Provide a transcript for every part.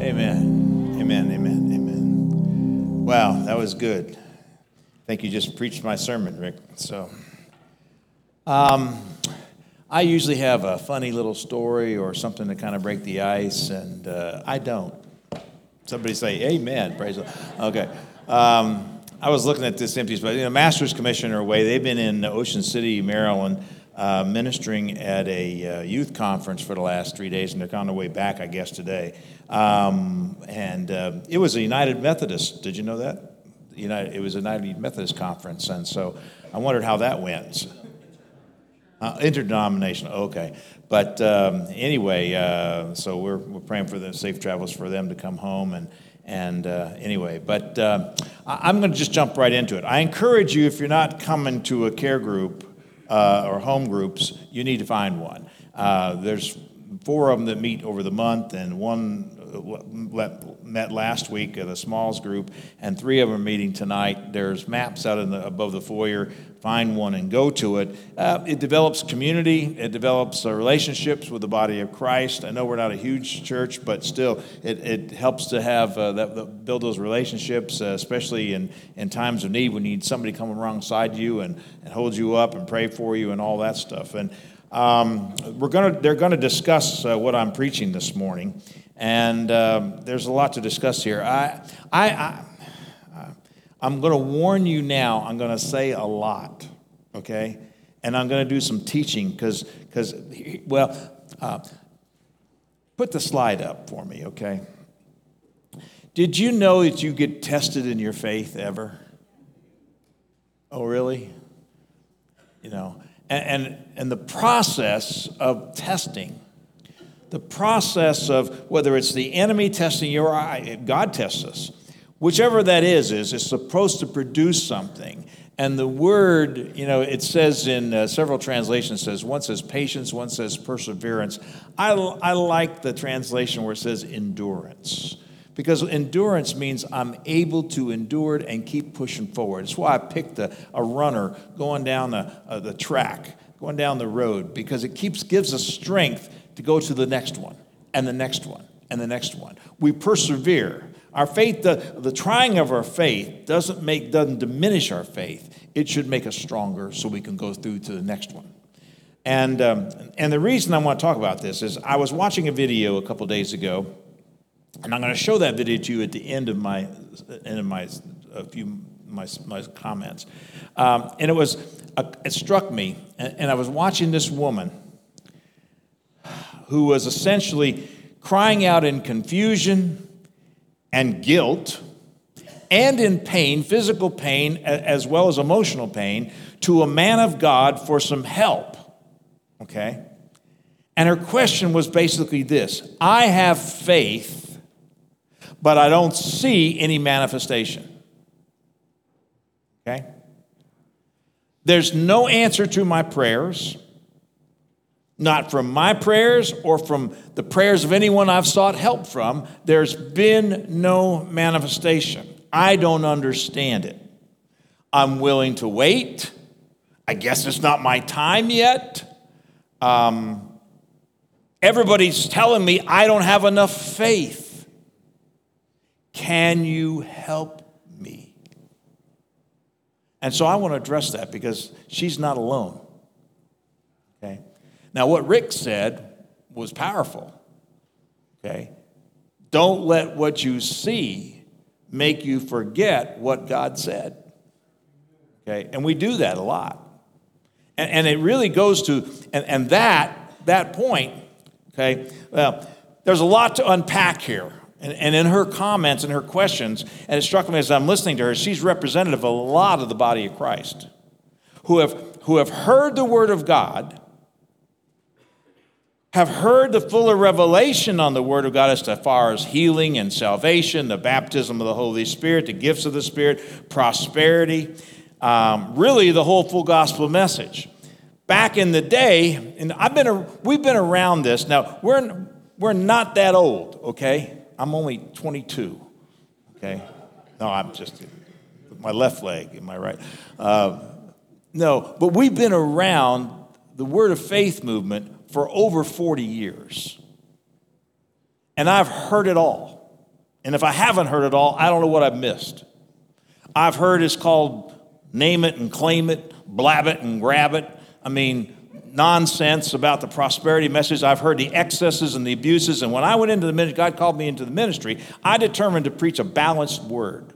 Amen. Amen. Amen. Amen. Wow, that was good. I think you just preached my sermon, Rick. So, um, I usually have a funny little story or something to kind of break the ice, and uh, I don't. Somebody say, Amen. Praise the Lord. Okay. Um, I was looking at this empty space. You know, Masters Commissioner Way, they've been in Ocean City, Maryland, uh, ministering at a uh, youth conference for the last three days, and they're on their way back, I guess, today. Um, and uh, it was a United Methodist. Did you know that? United, it was a United Methodist conference, and so I wondered how that went. Uh, interdenominational, okay. But um, anyway, uh, so we're, we're praying for the safe travels for them to come home. And, and uh, anyway, but uh, I'm going to just jump right into it. I encourage you, if you're not coming to a care group uh, or home groups, you need to find one. Uh, there's four of them that meet over the month, and one met last week at a smalls group, and three of them meeting tonight. There's maps out in the, above the foyer. Find one and go to it. Uh, it develops community. It develops uh, relationships with the body of Christ. I know we're not a huge church, but still, it, it helps to have uh, that, build those relationships, uh, especially in, in times of need when you need somebody come alongside you and, and hold you up and pray for you and all that stuff. And um, we're gonna, they're going to discuss uh, what I'm preaching this morning and um, there's a lot to discuss here. I, I, I I'm going to warn you now. I'm going to say a lot, okay, and I'm going to do some teaching because, because, well, uh, put the slide up for me, okay. Did you know that you get tested in your faith ever? Oh, really? You know, and, and, and the process of testing the process of whether it's the enemy testing you or God tests us. Whichever that is, is it's supposed to produce something. And the word, you know, it says in uh, several translations, says one says patience, one says perseverance. I, I like the translation where it says endurance. Because endurance means I'm able to endure it and keep pushing forward. It's why I picked a, a runner going down the, uh, the track, going down the road, because it keeps gives us strength to go to the next one and the next one and the next one. We persevere. Our faith, the, the trying of our faith doesn't make doesn't diminish our faith. It should make us stronger so we can go through to the next one. And um, and the reason I want to talk about this is I was watching a video a couple days ago, and I'm going to show that video to you at the end of my end of my a few my, my comments. Um, and it was uh, it struck me, and, and I was watching this woman who was essentially crying out in confusion and guilt and in pain, physical pain as well as emotional pain, to a man of God for some help. Okay? And her question was basically this I have faith, but I don't see any manifestation. Okay? There's no answer to my prayers not from my prayers or from the prayers of anyone I've sought help from. There's been no manifestation. I don't understand it. I'm willing to wait. I guess it's not my time yet. Um, everybody's telling me I don't have enough faith. Can you help me? And so I want to address that because she's not alone. Okay? Now, what Rick said was powerful. Okay? Don't let what you see make you forget what God said. Okay? And we do that a lot. And, and it really goes to, and, and that, that point, okay, well, there's a lot to unpack here. And, and in her comments and her questions, and it struck me as I'm listening to her, she's representative of a lot of the body of Christ who have, who have heard the word of God have heard the fuller revelation on the Word of God as far as healing and salvation, the baptism of the Holy Spirit, the gifts of the Spirit, prosperity, um, really the whole full gospel message. Back in the day, and I've been, we've been around this. Now, we're, we're not that old, okay? I'm only 22, okay? No, I'm just, my left leg, am I right? Uh, no, but we've been around the Word of Faith movement for over 40 years. And I've heard it all. And if I haven't heard it all, I don't know what I've missed. I've heard it's called name it and claim it, blab it and grab it. I mean, nonsense about the prosperity message. I've heard the excesses and the abuses. And when I went into the ministry, God called me into the ministry, I determined to preach a balanced word.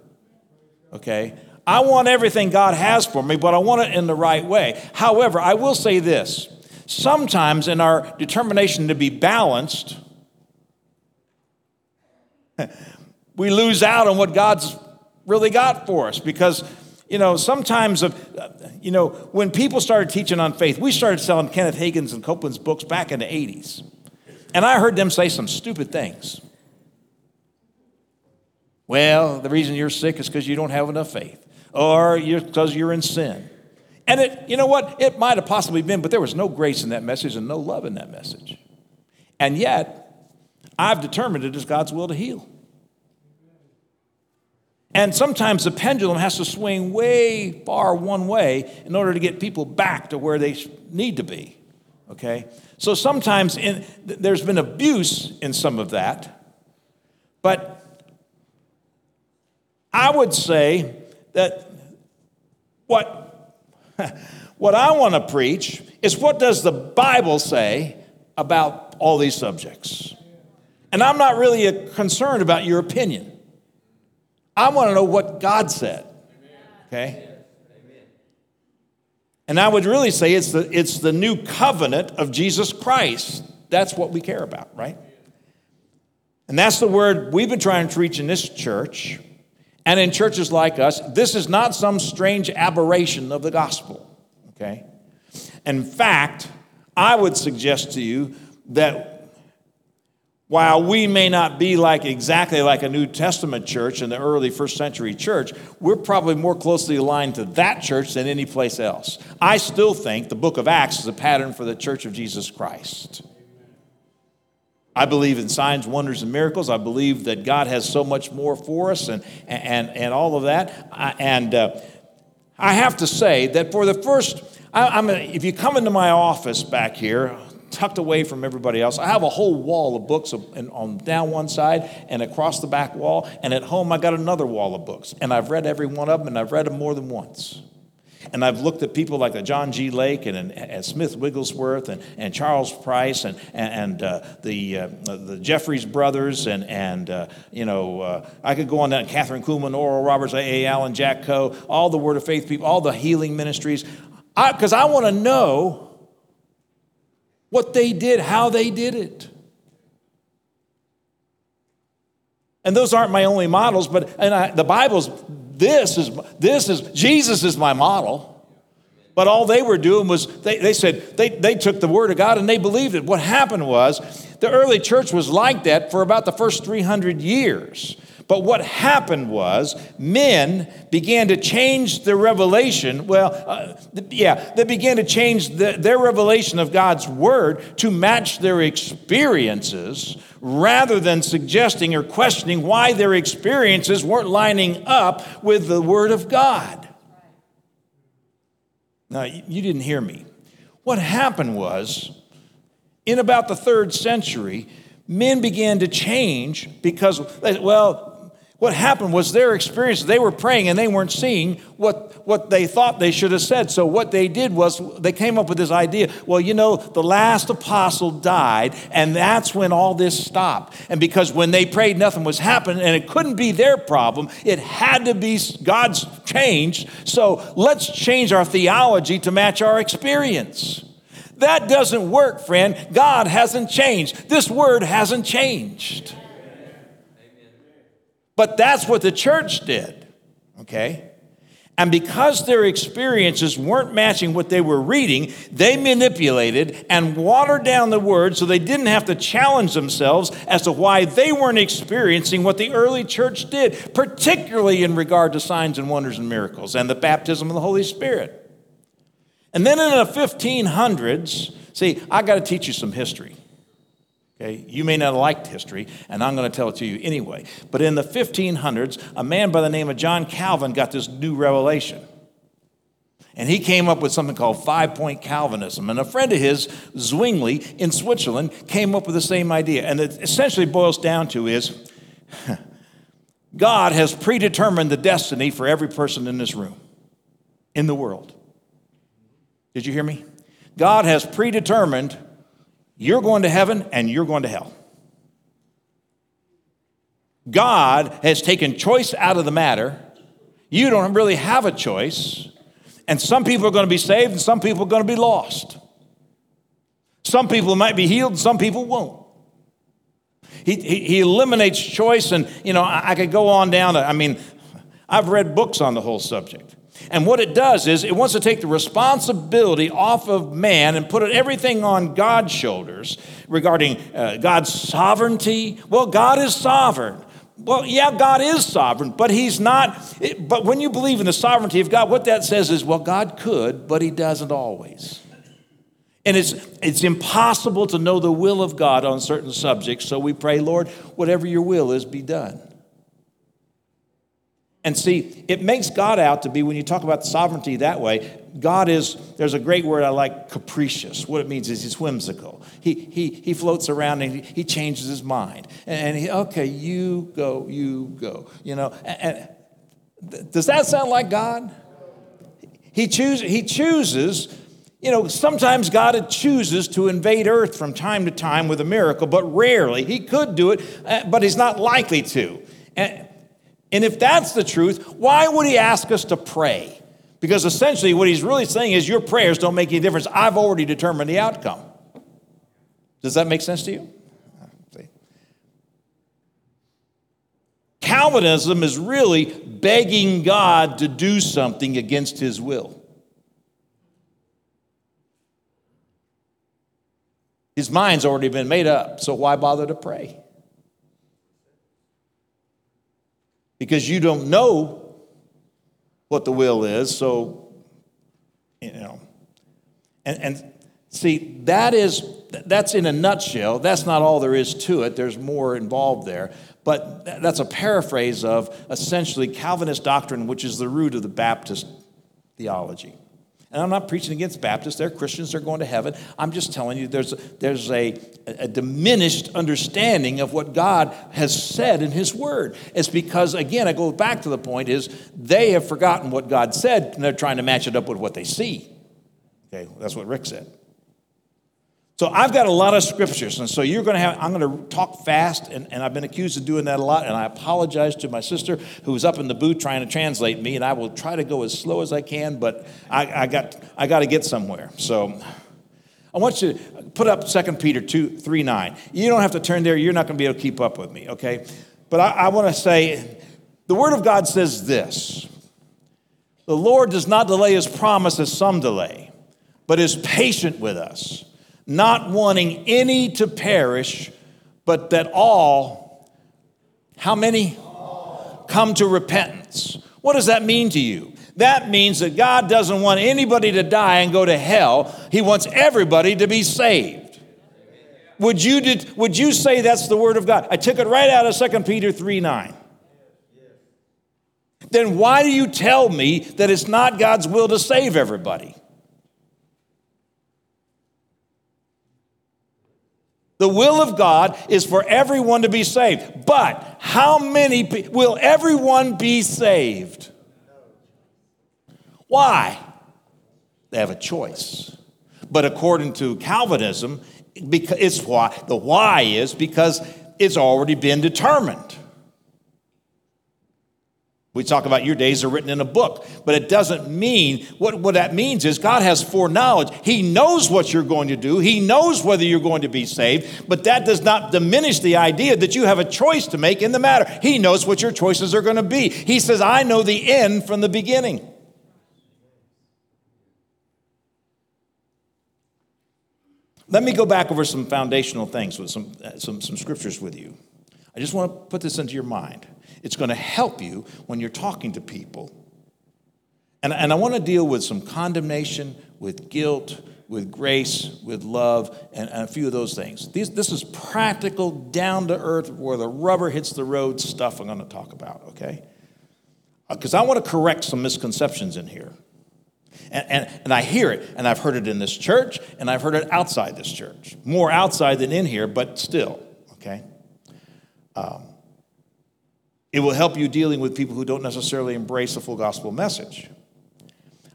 Okay? I want everything God has for me, but I want it in the right way. However, I will say this sometimes in our determination to be balanced, we lose out on what God's really got for us because you know, sometimes, of, you know, when people started teaching on faith, we started selling Kenneth Hagin's and Copeland's books back in the 80s. And I heard them say some stupid things. Well, the reason you're sick is because you don't have enough faith, or because you're in sin. And it, you know what? It might have possibly been, but there was no grace in that message and no love in that message. And yet, I've determined it is God's will to heal. And sometimes the pendulum has to swing way far one way in order to get people back to where they need to be. Okay? So sometimes in, there's been abuse in some of that. But I would say that what, what I want to preach is what does the Bible say about all these subjects? And I'm not really concerned about your opinion. I want to know what God said. Okay? And I would really say it's the, it's the new covenant of Jesus Christ. That's what we care about, right? And that's the word we've been trying to preach in this church and in churches like us. This is not some strange aberration of the gospel, okay? In fact, I would suggest to you that while we may not be like exactly like a New Testament church in the early first century church, we're probably more closely aligned to that church than any place else. I still think the book of Acts is a pattern for the church of Jesus Christ. I believe in signs, wonders, and miracles. I believe that God has so much more for us and, and, and all of that. I, and uh, I have to say that for the first, I, am if you come into my office back here, tucked away from everybody else. I have a whole wall of books on down one side and across the back wall, and at home I got another wall of books, and I've read every one of them, and I've read them more than once. And I've looked at people like John G. Lake and, and, and Smith Wigglesworth and, and Charles Price and, and uh, the, uh, the Jeffreys brothers and, and uh, you know, uh, I could go on down, Kathryn Kuhlman, Oral Roberts, A. Allen, Jack Coe, all the Word of Faith people, all the healing ministries. Because I, I want to know what they did, how they did it. And those aren't my only models, but and I, the Bible's this is this is Jesus is my model. But all they were doing was they, they said they, they took the word of God and they believed it. What happened was the early church was like that for about the first 300 years. But what happened was men began to change the revelation. Well, uh, yeah, they began to change the, their revelation of God's word to match their experiences rather than suggesting or questioning why their experiences weren't lining up with the word of God. Now, you didn't hear me. What happened was, in about the third century, men began to change because, well, what happened was their experience, they were praying and they weren't seeing what, what they thought they should have said. So, what they did was they came up with this idea well, you know, the last apostle died, and that's when all this stopped. And because when they prayed, nothing was happening, and it couldn't be their problem, it had to be God's change. So, let's change our theology to match our experience. That doesn't work, friend. God hasn't changed. This word hasn't changed. But that's what the church did, okay? And because their experiences weren't matching what they were reading, they manipulated and watered down the word so they didn't have to challenge themselves as to why they weren't experiencing what the early church did, particularly in regard to signs and wonders and miracles and the baptism of the Holy Spirit. And then in the 1500s, see, I got to teach you some history. Okay? You may not have liked history, and I'm going to tell it to you anyway. But in the 1500s, a man by the name of John Calvin got this new revelation. And he came up with something called five point Calvinism. And a friend of his, Zwingli, in Switzerland, came up with the same idea. And it essentially boils down to is God has predetermined the destiny for every person in this room, in the world. Did you hear me? God has predetermined you're going to heaven and you're going to hell. God has taken choice out of the matter. You don't really have a choice. And some people are going to be saved and some people are going to be lost. Some people might be healed, some people won't. He, he, he eliminates choice, and you know, I, I could go on down. I mean, I've read books on the whole subject. And what it does is it wants to take the responsibility off of man and put everything on God's shoulders regarding uh, God's sovereignty. Well, God is sovereign. Well, yeah, God is sovereign, but He's not. But when you believe in the sovereignty of God, what that says is, well, God could, but He doesn't always. And it's, it's impossible to know the will of God on certain subjects, so we pray, Lord, whatever your will is, be done. And see, it makes God out to be, when you talk about sovereignty that way, God is, there's a great word I like, capricious. What it means is he's whimsical. He, he, he floats around and he, he changes his mind. And, he, okay, you go, you go. You know, and, and does that sound like God? He, choose, he chooses you know, sometimes God chooses to invade earth from time to time with a miracle, but rarely. He could do it, uh, but he's not likely to. And, and if that's the truth, why would he ask us to pray? Because essentially, what he's really saying is, your prayers don't make any difference. I've already determined the outcome. Does that make sense to you? Calvinism is really begging God to do something against his will. His mind's already been made up, so why bother to pray? Because you don't know what the will is, so, you know. And, and see, that is, that's in a nutshell. That's not all there is to it, there's more involved there. But that's a paraphrase of essentially Calvinist doctrine, which is the root of the Baptist theology. And I'm not preaching against Baptists. They're Christians, they're going to heaven. I'm just telling you there's, there's a, a diminished understanding of what God has said in His Word. It's because, again, I go back to the point is they have forgotten what God said and they're trying to match it up with what they see. Okay, that's what Rick said. So I've got a lot of scriptures, and so you're going to have, I'm going to talk fast, and, and I've been accused of doing that a lot, and I apologize to my sister who was up in the booth trying to translate me, and I will try to go as slow as I can, but I, I got, I got to get somewhere. So I want you to put up 2 Peter 2, 3, 9. You don't have to turn there, you're not going to be able to keep up with me, okay? But I, I want to say, the Word of God says this The Lord does not delay his promise as some delay, but is patient with us not wanting any to perish, but that all, how many? Come to repentance. What does that mean to you? That means that God doesn't want anybody to die and go to hell. He wants everybody to be saved. Would you, did, would you say that's the word of God? I took it right out of 2 Peter 3 9. Then why do you tell me that it's not God's will to save everybody? The will of God is for everyone to be saved. But how many will everyone be saved? Why? They have a choice. But according to Calvinism, because it's why the why is because it's already been determined. We talk about your days are written in a book, but it doesn't mean what, what that means is God has foreknowledge. He knows what you're going to do, He knows whether you're going to be saved, but that does not diminish the idea that you have a choice to make in the matter. He knows what your choices are going to be. He says, I know the end from the beginning. Let me go back over some foundational things with some, uh, some, some scriptures with you. I just want to put this into your mind. It's going to help you when you're talking to people. And, and I want to deal with some condemnation, with guilt, with grace, with love, and, and a few of those things. These, this is practical, down to earth, where the rubber hits the road stuff I'm going to talk about, okay? Because uh, I want to correct some misconceptions in here. And, and, and, I hear it, and I've heard it in this church, and I've heard it outside this church. More outside than in here, but still, okay? Um, It will help you dealing with people who don't necessarily embrace the full gospel message.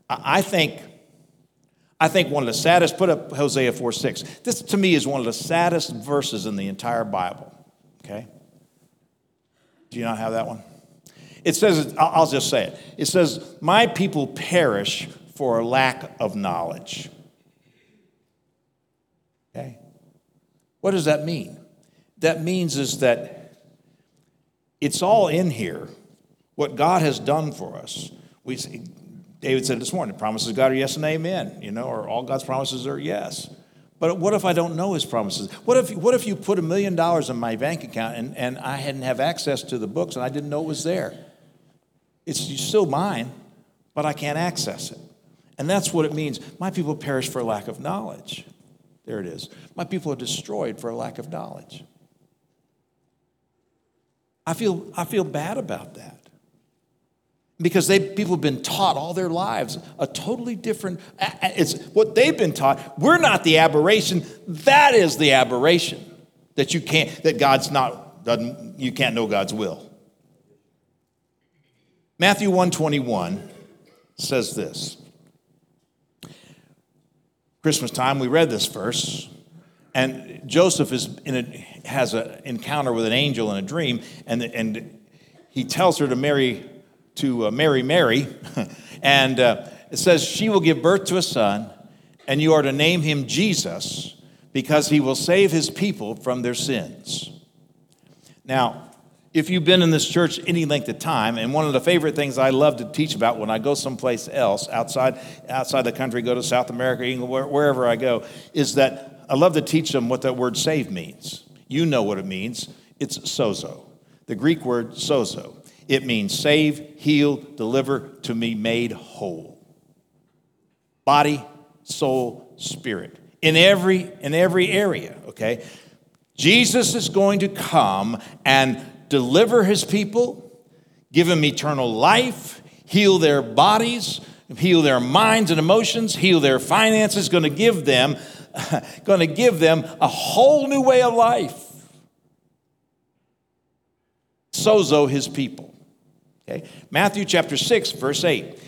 I think, I think one of the saddest, put up Hosea 4 6. This to me is one of the saddest verses in the entire Bible. Okay? Do you not have that one? It says, I'll just say it. It says, My people perish for a lack of knowledge. Okay? What does that mean? That means is that it's all in here, what God has done for us. We, David said this morning, promises of God are yes and amen, you know, or all God's promises are yes. But what if I don't know his promises? What if, what if you put a million dollars in my bank account and, and I hadn't have access to the books and I didn't know it was there? It's still mine, but I can't access it. And that's what it means. My people perish for lack of knowledge. There it is. My people are destroyed for lack of knowledge. I feel, I feel bad about that. Because they people have been taught all their lives a totally different it's what they've been taught. We're not the aberration. That is the aberration that you can't that god's not doesn't you can't know god's will. Matthew 121 says this. Christmas time we read this verse and joseph is in a, has an encounter with an angel in a dream and, and he tells her to marry to uh, Mary Mary, and uh, it says, She will give birth to a son, and you are to name him Jesus, because he will save his people from their sins. Now, if you've been in this church any length of time, and one of the favorite things I love to teach about when I go someplace else outside, outside the country, go to South America, England, wherever I go, is that I love to teach them what that word save means. You know what it means. It's sozo, the Greek word sozo. It means save, heal, deliver, to be made whole. Body, soul, spirit. In every, in every area, okay? Jesus is going to come and deliver his people, give them eternal life, heal their bodies, heal their minds and emotions, heal their finances, going to give them going to give them a whole new way of life. Sozo his people. Okay? Matthew chapter 6, verse 8.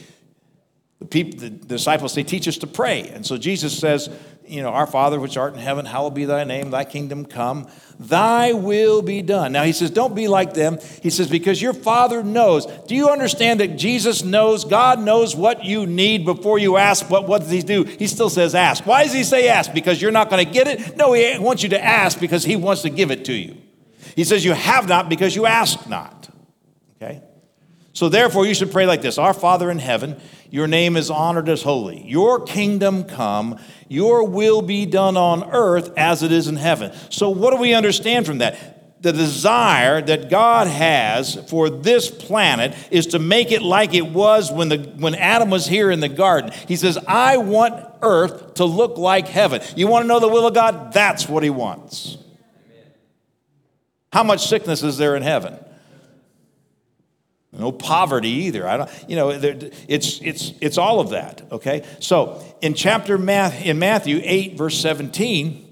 The, people, the disciples say, Teach us to pray. And so Jesus says, You know, Our Father which art in heaven, hallowed be thy name, thy kingdom come, thy will be done. Now he says, Don't be like them. He says, Because your Father knows. Do you understand that Jesus knows, God knows what you need before you ask? What, what does he do? He still says, Ask. Why does he say ask? Because you're not going to get it? No, he wants you to ask because he wants to give it to you. He says, You have not because you ask not. Okay? So therefore, you should pray like this Our Father in heaven, your name is honored as holy. Your kingdom come, your will be done on earth as it is in heaven. So, what do we understand from that? The desire that God has for this planet is to make it like it was when, the, when Adam was here in the garden. He says, I want earth to look like heaven. You want to know the will of God? That's what He wants. How much sickness is there in heaven? No poverty either. I don't, you know, it's, it's, it's all of that, okay? So in chapter math, in Matthew 8, verse 17,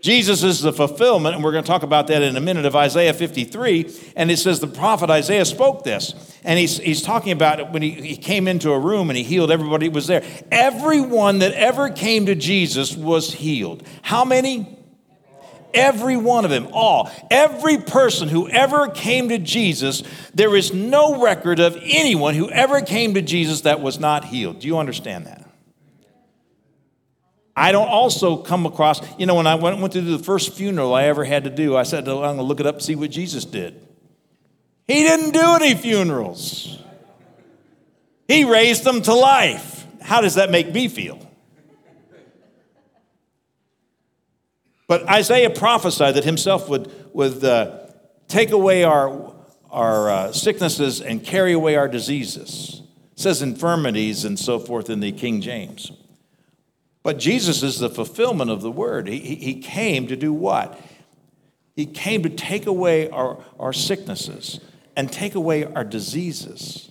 Jesus is the fulfillment, and we're going to talk about that in a minute, of Isaiah 53. And it says the prophet Isaiah spoke this. And he's, he's talking about when he, he came into a room and he healed everybody was there. Everyone that ever came to Jesus was healed. How many? Every one of them, all. Every person who ever came to Jesus, there is no record of anyone who ever came to Jesus that was not healed. Do you understand that? I don't also come across, you know, when I went, went to do the first funeral I ever had to do, I said, I'm going to look it up and see what Jesus did. He didn't do any funerals, He raised them to life. How does that make me feel? But Isaiah prophesied that himself would, would uh, take away our, our uh, sicknesses and carry away our diseases. It says infirmities and so forth in the King James. But Jesus is the fulfillment of the word. He, he came to do what? He came to take away our, our sicknesses and take away our diseases.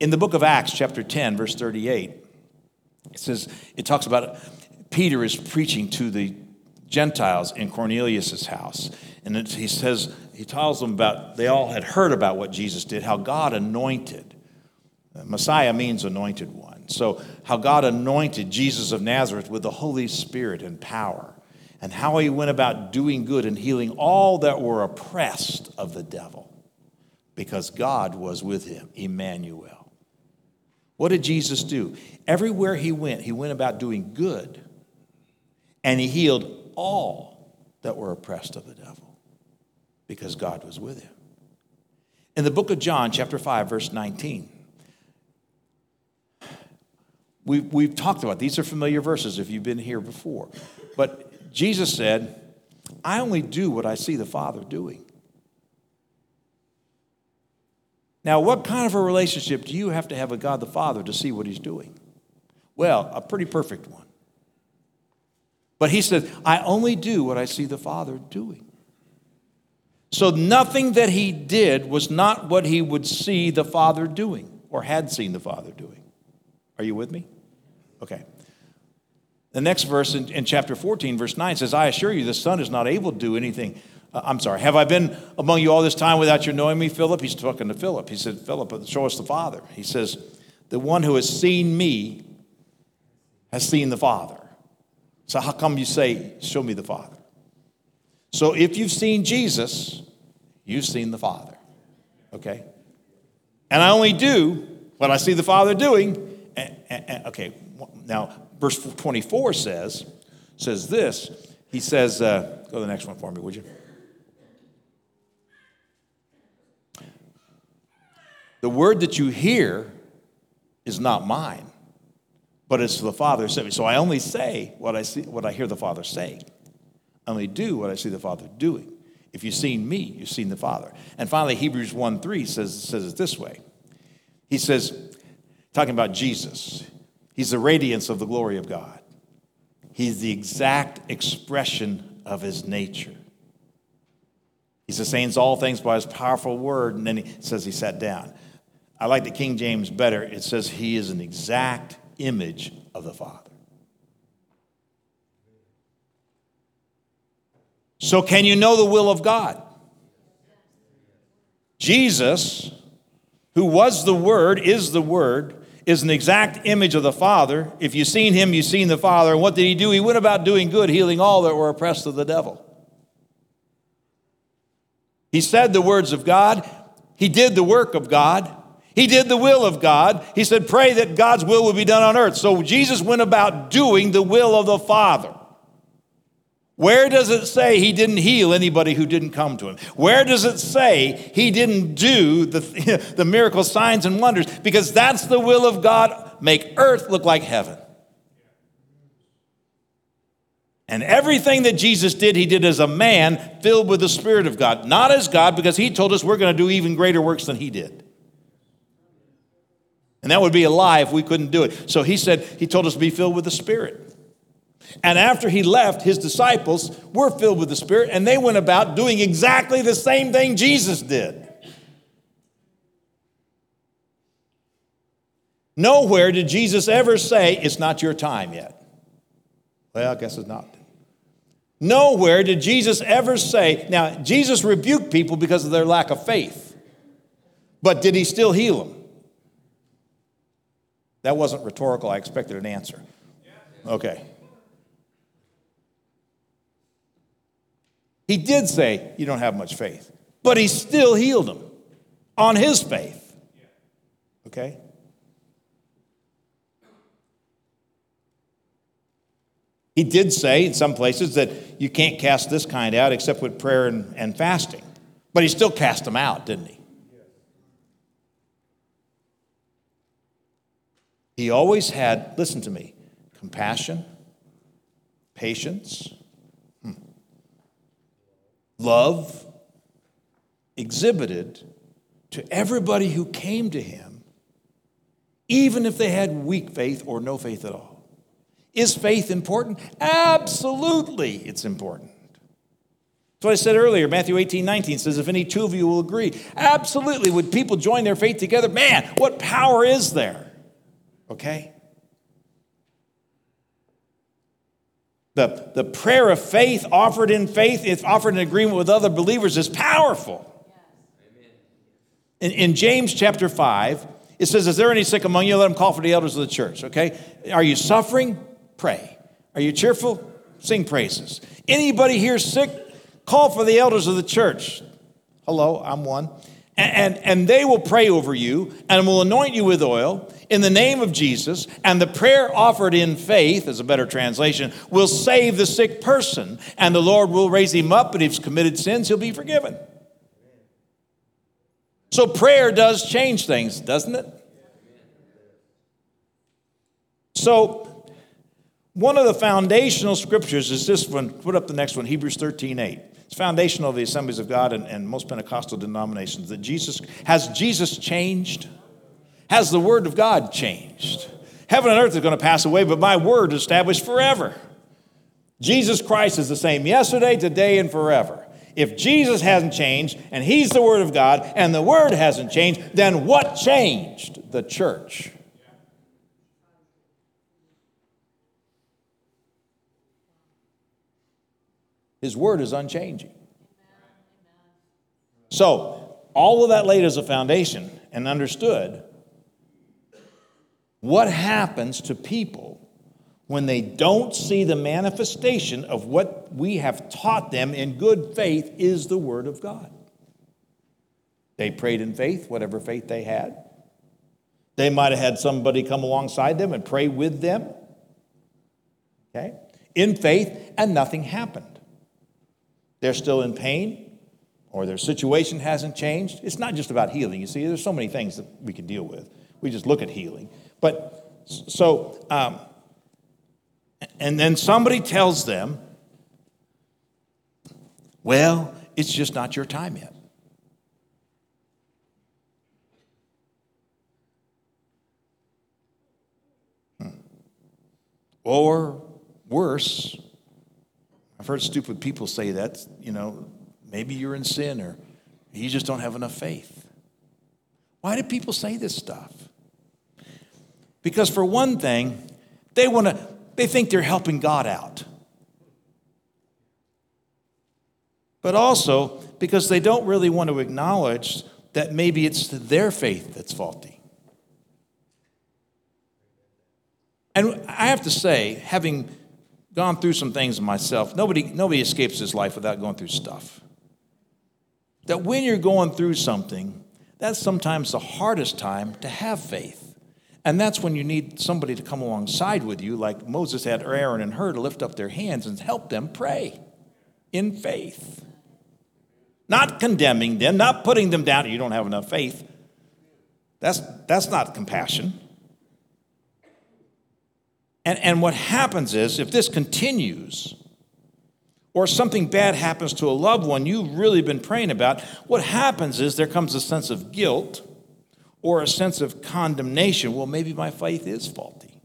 In the book of Acts, chapter 10, verse 38, it says, it talks about Peter is preaching to the Gentiles in Cornelius' house. And it, he says, he tells them about, they all had heard about what Jesus did, how God anointed. Uh, Messiah means anointed one. So, how God anointed Jesus of Nazareth with the Holy Spirit and power, and how he went about doing good and healing all that were oppressed of the devil, because God was with him, Emmanuel. What did Jesus do? Everywhere he went, he went about doing good, and he healed all that were oppressed of the devil, because God was with him. In the book of John, chapter 5, verse 19, We've, we've talked about these are familiar verses if you've been here before. But Jesus said, I only do what I see the Father doing. Now, what kind of a relationship do you have to have with God the Father to see what He's doing? Well, a pretty perfect one. But He said, I only do what I see the Father doing. So nothing that He did was not what He would see the Father doing or had seen the Father doing. Are you with me? Okay. The next verse in, in, chapter 14, verse 9 says, I assure you, the Son is not able to do anything. Uh, I'm sorry, have I been among you all this time without your knowing me, Philip? He's talking to Philip. He said, Philip, show us the Father. He says, The one who has seen me has seen the Father. So how come you say, Show me the Father? So if you've seen Jesus, you've seen the Father. Okay? And I only do what I see the Father doing okay, now verse 24 says, says this. He says, uh, go to the next one for me, would you? The word that you hear is not mine, but it's the Father sent me. So I only say what I see, what I hear the Father saying. I only do what I see the Father doing. If you've seen me, you've seen the Father. And finally, Hebrews 1 3 says, says it this way. He says, Talking about Jesus, he's the radiance of the glory of God. He's the exact expression of his nature. He sustains all things by his powerful word, and then he says he sat down. I like the King James better. It says he is an exact image of the Father. So, can you know the will of God? Jesus, who was the Word, is the Word, is an exact image of the Father. If you've seen him, you've seen the Father. And what did he do? He went about doing good, healing all that were oppressed of the devil. He said the words of God, he did the work of God. He did the will of God. He said, Pray that God's will will be done on earth. So Jesus went about doing the will of the Father. Where does it say he didn't heal anybody who didn't come to him? Where does it say he didn't do the, the miracle signs and wonders? Because that's the will of God make earth look like heaven. And everything that Jesus did, he did as a man filled with the Spirit of God, not as God, because he told us we're going to do even greater works than he did. And that would be a lie if we couldn't do it. So he said, he told us to be filled with the Spirit. And after he left, his disciples were filled with the Spirit and they went about doing exactly the same thing Jesus did. Nowhere did Jesus ever say, It's not your time yet. Well, I guess it's not. Nowhere did Jesus ever say, now, Jesus rebuked people because of their lack of faith, but did he still heal them? That wasn't rhetorical. I expected an answer. Okay. He did say, You don't have much faith, but he still healed him on his faith. Okay? He did say in some places that you can't cast this kind out except with prayer and, and fasting. But he still cast them out, didn't he? He always had, listen to me, compassion, patience, hmm, love exhibited to everybody who came to him, even if they had weak faith or no faith at all. Is faith important? Absolutely, it's important. That's what I said earlier. Matthew 18, 19 says, If any two of you will agree, absolutely, would people join their faith together? Man, what power is there? Okay? The, the prayer of faith offered in faith, if offered in agreement with other believers, is powerful. In, in James chapter 5, it says, Is there any sick among you? Let them call for the elders of the church, okay? Are you suffering? Pray. Are you cheerful? Sing praises. Anybody here sick? Call for the elders of the church. Hello, I'm one. And, and, and they will pray over you and will anoint you with oil in the name of Jesus. And the prayer offered in faith, as a better translation, will save the sick person. And the Lord will raise him up. and if he's committed sins, he'll be forgiven. So prayer does change things, doesn't it? So, one of the foundational scriptures is this one. Put up the next one, Hebrews 13 8. It's foundational of the assemblies of God and, and most Pentecostal denominations that Jesus has Jesus changed? Has the word of God changed? Heaven and earth are going to pass away, but my word is established forever. Jesus Christ is the same yesterday, today, and forever. If Jesus hasn't changed and he's the word of God and the word hasn't changed, then what changed? The church. His word is unchanging. So, all of that laid as a foundation and understood, what happens to people when they don't see the manifestation of what we have taught them in good faith is the Word of God? They prayed in faith, whatever faith they had. They might have had somebody come alongside them and pray with them. Okay? In faith, and nothing happened they're still in pain or their situation hasn't changed. It's not just about healing. You see, there's so many things that we can deal with. We just look at healing. But so, um, and then somebody tells them, well, it's just not your time yet. Hmm. Or worse, I've heard stupid people say that, you know, maybe you're in sin or you just don't have enough faith. Why do people say this stuff? Because for one thing, they want to they think they're helping God out. But also because they don't really want to acknowledge that maybe it's their faith that's faulty. And I have to say, having gone through some things myself. Nobody, nobody escapes this life without going through stuff. That when you're going through something, that's sometimes the hardest time to have faith. And that's when you need somebody to come alongside with you, like Moses had Aaron and Hur to lift up their hands and help them pray in faith. Not condemning them, not putting them down, you don't have enough faith. That's, that's not compassion. And, and what happens is, if this continues, or something bad happens to a loved one you've really been praying about, what happens is there comes a sense of guilt or a sense of condemnation. Well, maybe my faith is faulty.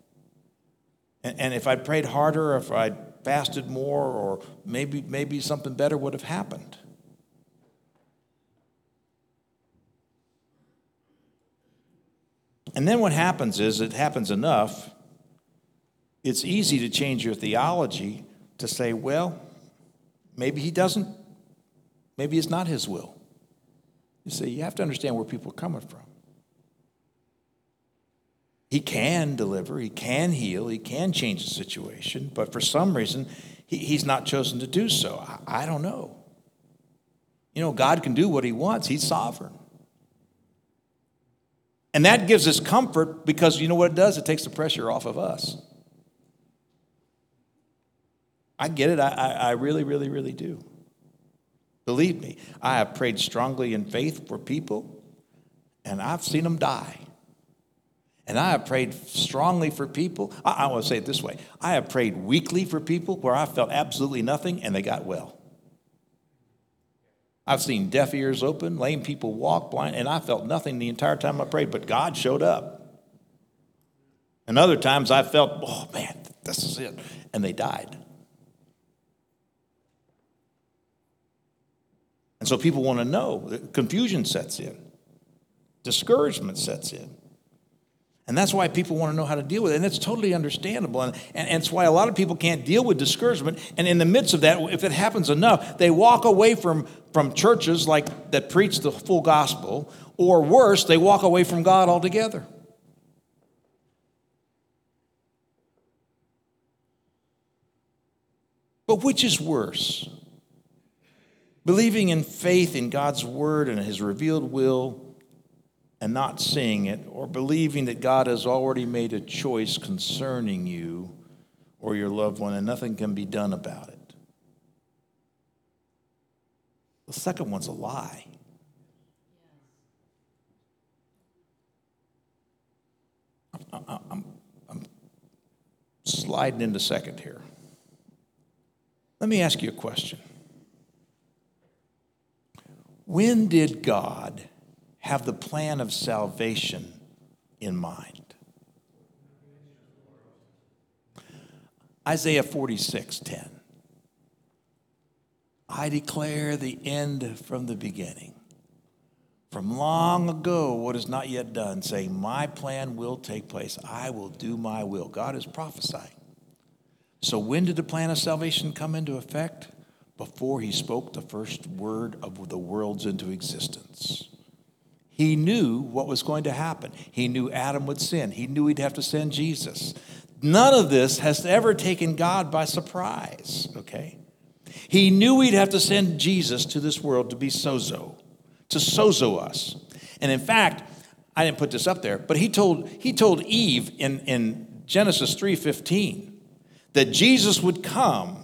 And, and if I'd prayed harder, or if I'd fasted more, or maybe, maybe something better would have happened. And then what happens is, it happens enough it's easy to change your theology to say, well, maybe he doesn't, maybe it's not his will. You see, you have to understand where people are coming from. He can deliver, he can heal, he can change the situation, but for some reason, he, he's not chosen to do so. I, I don't know. You know, God can do what he wants, he's sovereign. And that gives us comfort because you know what it does? It takes the pressure off of us. I get it. I, I, I really, really, really do. Believe me, I have prayed strongly in faith for people, and I've seen them die. And I have prayed strongly for people. I, I want to say it this way I have prayed weakly for people where I felt absolutely nothing and they got well. I've seen deaf ears open, lame people walk blind, and I felt nothing the entire time I prayed, but God showed up. And other times I felt, oh man, this is it. And they died. And so people want to know. Confusion sets in, discouragement sets in. And that's why people want to know how to deal with it. And it's totally understandable. And, and, and it's why a lot of people can't deal with discouragement. And in the midst of that, if it happens enough, they walk away from, from churches like that preach the full gospel, or worse, they walk away from God altogether. But which is worse? Believing in faith in God's word and his revealed will and not seeing it, or believing that God has already made a choice concerning you or your loved one and nothing can be done about it. The second one's a lie. I'm, I'm, sliding into second here. Let me ask you a question. When did God have the plan of salvation in mind. Isaiah 46 10. I declare the end from the beginning. From long ago, what is not yet done, saying, My plan will take place. I will do my will. God is prophesying. So, when did the plan of salvation come into effect? Before he spoke the first word of the worlds into existence. He knew what was going to happen. He knew Adam would sin. He knew he'd have to send Jesus. None of this has ever taken God by surprise, okay? He knew he'd have to send Jesus to this world to be sozo, to sozo us. And in fact, I didn't put this up there, but he told, he told Eve in, in Genesis 3:15 that Jesus would come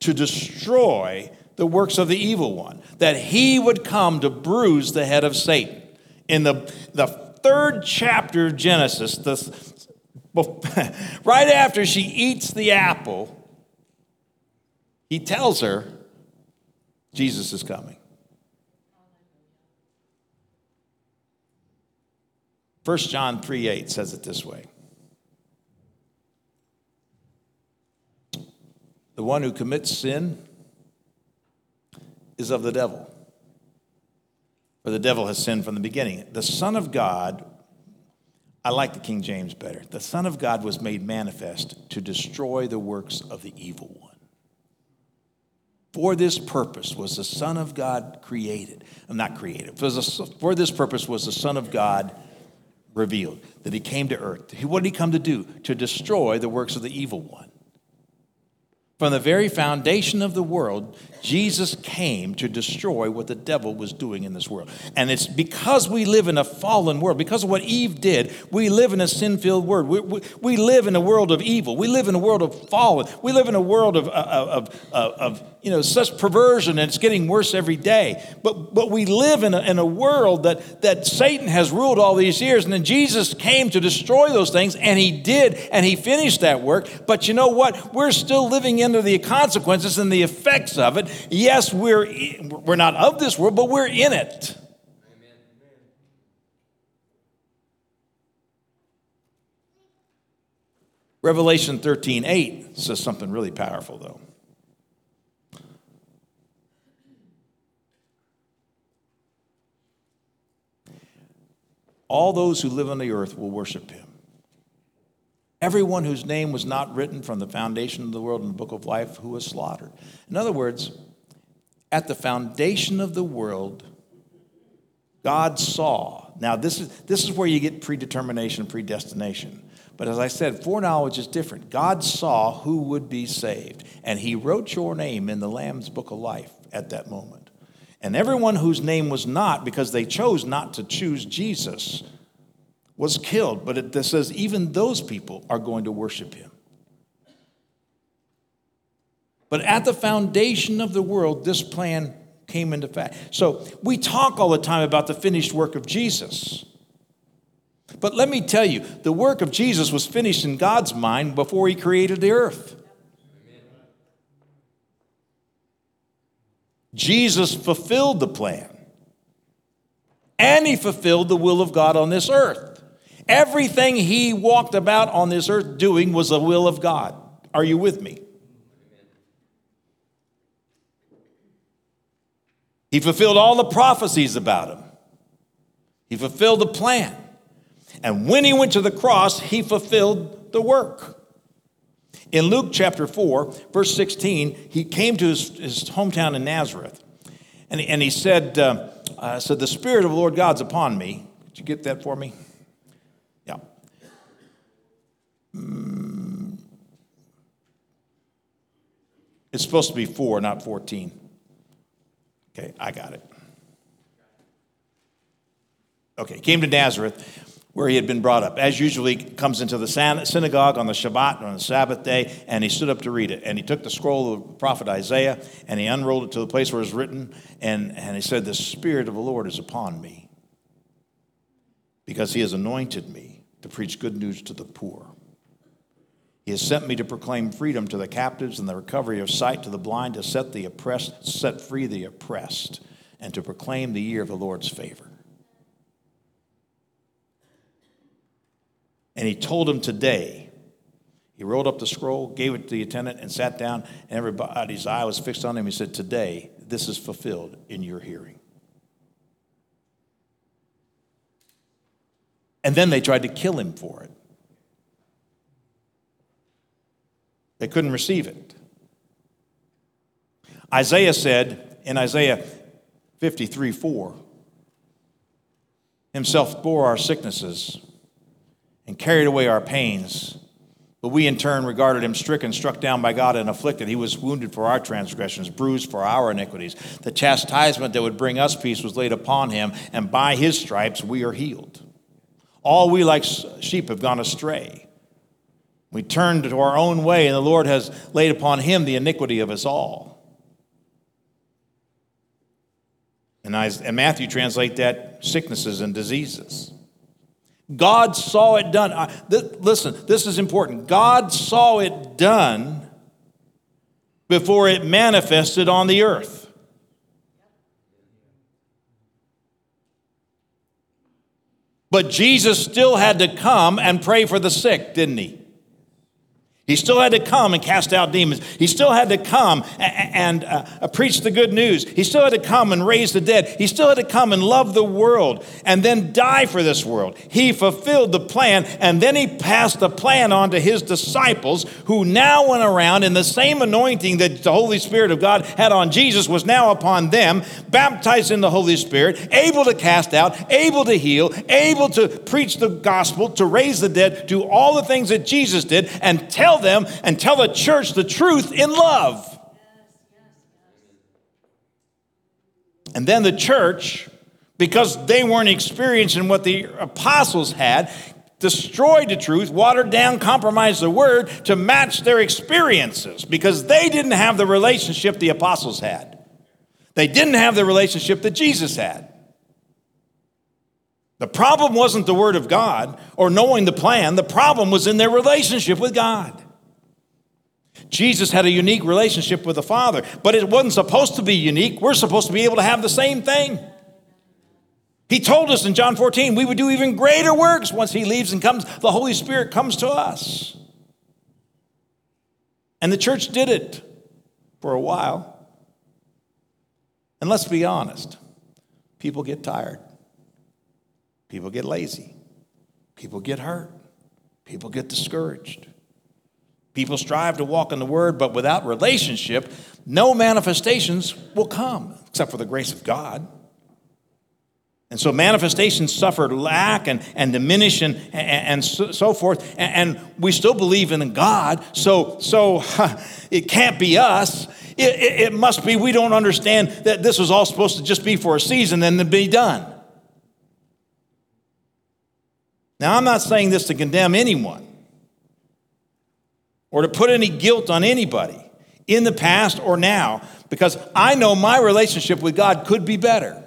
to destroy the works of the evil one, that he would come to bruise the head of Satan in the, the third chapter of Genesis, right after she eats the apple, he tells her, Jesus is coming. 1 John 3 8 says it this way The one who commits sin is of the devil for the devil has sinned from the beginning. The Son of God, I like the King James better. The Son of God was made manifest to destroy the works of the evil one. For this purpose was the Son of God created. I'm not created. For this purpose was the Son of God revealed, that he came to earth. What did he come to do? To destroy the works of the evil one. From the very foundation of the world, Jesus came to destroy what the devil was doing in this world. And it's because we live in a fallen world, because of what Eve did, we live in a sin filled world. We, we, we, live in a world of evil. We live in a world of fallen. We live in a world of, uh, of, of, of you know, such perversion, and it's getting worse every day. But, but we live in a, in a world that, that Satan has ruled all these years, and then Jesus came to destroy those things, and he did, and he finished that work. But you know what? We're still living under the consequences and the effects of it. Yes, we're, we're not of this world, but we're in it. Revelation 13 8 says something really powerful, though. All those who live on the earth will worship him. Everyone whose name was not written from the foundation of the world in the book of life who was slaughtered. In other words, at the foundation of the world, God saw. Now, this is, this is where you get predetermination, predestination. But as I said, foreknowledge is different. God saw who would be saved, and He wrote your name in the Lamb's book of life at that moment. And everyone whose name was not, because they chose not to choose Jesus, was killed. But it says even those people are going to worship him. But at the foundation of the world, this plan came into fact. So we talk all the time about the finished work of Jesus. But let me tell you, the work of Jesus was finished in God's mind before he created the earth. Jesus fulfilled the plan. And he fulfilled the will of God on this earth. Everything he walked about on this earth doing was the will of God. Are you with me? He fulfilled all the prophecies about him. He fulfilled the plan. And when he went to the cross, he fulfilled the work. In Luke chapter 4, verse 16, he came to his, his hometown in Nazareth. And, and he said, uh, uh, The Spirit of the Lord God's upon me. Did you get that for me? Yeah. Mm. It's supposed to be 4, not 14. Okay, I got it. Okay, came to Nazareth where he had been brought up. As usually, comes into the synagogue on the Shabbat, on the Sabbath day, and he stood up to read it. And he took the scroll of the prophet Isaiah, and he unrolled it to the place where it was written, and, and he said, The Spirit of the Lord is upon me, because he has anointed me to preach good news to the poor. He has sent me to proclaim freedom to the captives and the recovery of sight to the blind, to set the oppressed, set free the oppressed, and to proclaim the year of the Lord's favor. And he told him today. He rolled up the scroll, gave it to the attendant, and sat down, and everybody's eye was fixed on him. He said, Today, this is fulfilled in your hearing. And then they tried to kill him for it. They couldn't receive it. Isaiah said in Isaiah 53 4, Himself bore our sicknesses and carried away our pains. But we in turn regarded him stricken, struck down by God, and afflicted. He was wounded for our transgressions, bruised for our iniquities. The chastisement that would bring us peace was laid upon him, and by his stripes we are healed. All we like sheep have gone astray. We turned to our own way, and the Lord has laid upon him the iniquity of us all. And, Matthew translate that sicknesses and diseases. God saw it done. Uh, th- listen, this is important. God saw it done before it manifested on the earth. But Jesus still had to come and pray for the sick, didn't he? He still had to come and cast out demons. He still had to come and, uh, uh, preach the good news. He still had to come and raise the dead. He still had to come and love the world and then die for this world. He fulfilled the plan and then he passed the plan on to his disciples who now went around in the same anointing that the Holy Spirit of God had on Jesus was now upon them, baptized in the Holy Spirit, able to cast out, able to heal, able to preach the gospel, to raise the dead, do all the things that Jesus did and tell them and tell the church the truth in love. And then the church, because they weren't experiencing what the apostles had, destroyed the truth, watered down, compromised the word to match their experiences because they didn't have the relationship the apostles had. They didn't have the relationship that Jesus had. The problem wasn't the word of God or knowing the plan, the problem was in their relationship with God. Jesus had a unique relationship with the Father, but it wasn't supposed to be unique. We're supposed to be able to have the same thing. He told us in John 14 we would do even greater works once He leaves and comes, the Holy Spirit comes to us. And the church did it for a while. And let's be honest people get tired, people get lazy, people get hurt, people get discouraged. People strive to walk in the Word, but without relationship, no manifestations will come except for the grace of God. And so manifestations suffer lack and, and diminish and, and, and so, so, forth. And, and, we still believe in God, so, so it can't be us. It, it, it must be we don't understand that this was all supposed to just be for a season and then be done. Now, I'm not saying this to condemn anyone or to put any guilt on anybody in the past or now because I know my relationship with God could be better.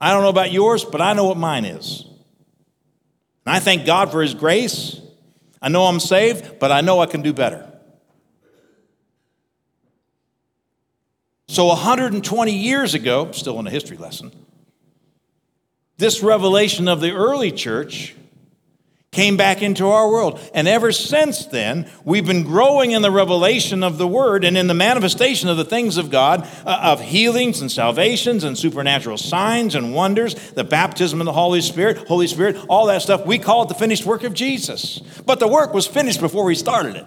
I don't know about yours, but I know what mine is. And I thank God for His grace. I know I'm saved, but I know I can do better. So, 120 years ago, still in a history lesson, this revelation of the early church came back into our world. And ever since then, we've been growing in the revelation of the Word and in the manifestation of the things of God, uh, of healings and salvations and supernatural signs and wonders, the baptism of the Holy Spirit, Holy Spirit, all that stuff. We call it the finished work of Jesus. But the work was finished before we started it.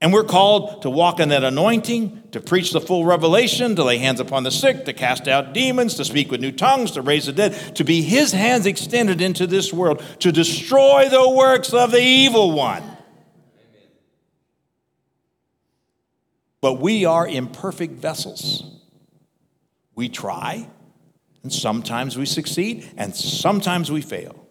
And we're called to walk in that anointing, to preach the full revelation, to lay hands upon the sick, to cast out demons, to speak with new tongues, to raise the dead, to be his hands extended into this world, to destroy the works of the evil one. But we are imperfect vessels. We try, and sometimes we succeed, and sometimes we fail.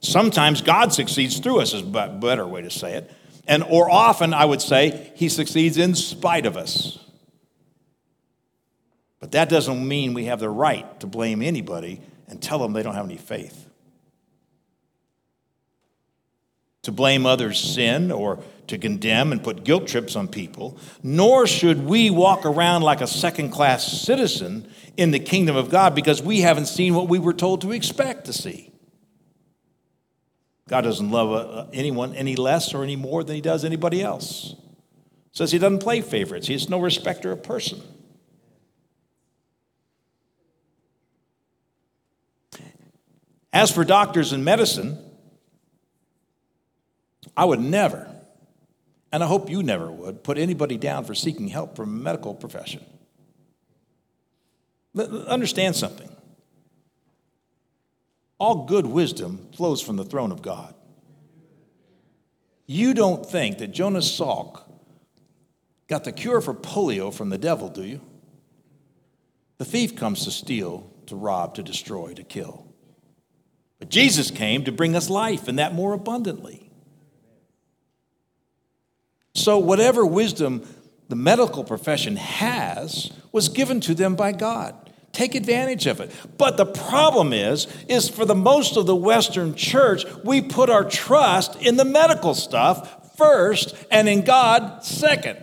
Sometimes God succeeds through us, is a better way to say it. And or often I would say he succeeds in spite of us. But that doesn't mean we have the right to blame anybody and tell them they don't have any faith. To blame others' sin or to condemn and put guilt trips on people, nor should we walk around like a second class citizen in the kingdom of God because we haven't seen what we were told to expect to see. God doesn't love uh, anyone any less or any more than he does anybody else. Says he doesn't play favorites. He's no respecter of person. As for doctors and medicine, I would never, and I hope you never would, put anybody down for seeking help from a medical profession. Understand something. All good wisdom flows from the throne of God. You don't think that Jonas Salk got the cure for polio from the devil, do you? The thief comes to steal, to rob, to destroy, to kill. But Jesus came to bring us life, and that more abundantly. So, whatever wisdom the medical profession has was given to them by God. Take advantage of it. But the problem is, is for the most of the Western church, we put our trust in the medical stuff first and in God second.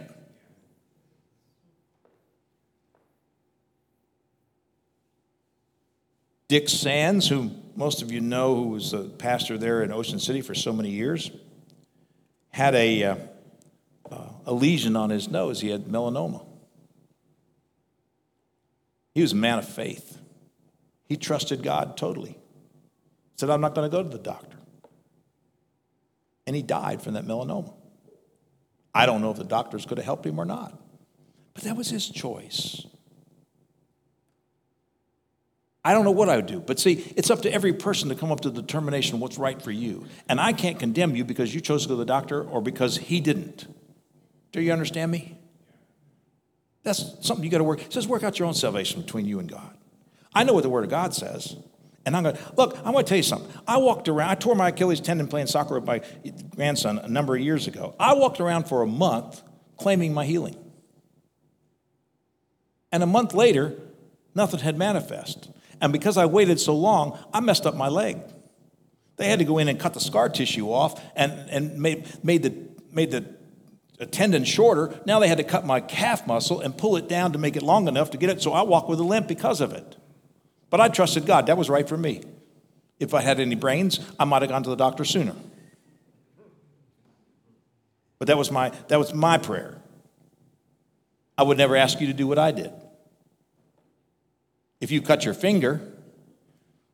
Dick Sands, who most of you know, who was a pastor there in Ocean City for so many years, had a, uh, uh a lesion on his nose. He had melanoma. He was a man of faith. He trusted God totally. Said, I'm not going to go to the doctor. And he died from that melanoma. I don't know if the doctors could have helped him or not, but that was his choice. I don't know what I would do, but see, it's up to every person to come up to the determination what's right for you. And I can't condemn you because you chose to go to the doctor or because he didn't. Do you understand me? That's something you got to work. It says work out your own salvation between you and God. I know what the Word of God says. And I'm going to, look, I'm going to tell you something. I walked around, I tore my Achilles tendon playing soccer with my grandson a number of years ago. I walked around for a month claiming my healing. And a month later, nothing had manifest. And because I waited so long, I messed up my leg. They had to go in and cut the scar tissue off and, and made, made, the, made the a tendon shorter. Now they had to cut my calf muscle and pull it down to make it long enough to get it. So I walk with a limp because of it. But I trusted God. That was right for me. If I had any brains, I might have gone to the doctor sooner. But that was my, that was my prayer. I would never ask you to do what I did. If you cut your finger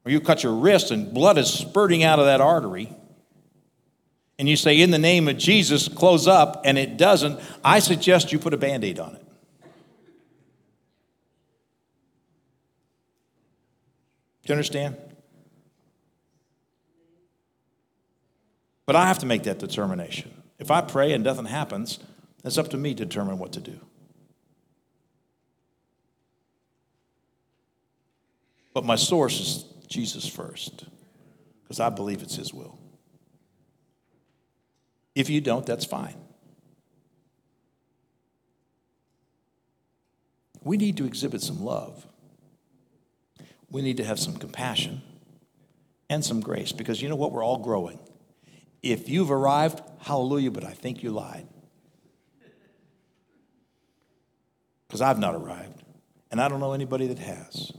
or you cut your wrist and blood is spurting out of that artery, and you say, in the name of Jesus, close up, and it doesn't, I suggest you put a band aid on it. Do you understand? But I have to make that determination. If I pray and nothing happens, it's up to me to determine what to do. But my source is Jesus first, because I believe it's His will. If you don't, that's fine. We need to exhibit some love. We need to have some compassion and some grace because you know what? We're all growing. If you've arrived, hallelujah, but I think you lied. Because I've not arrived, and I don't know anybody that has.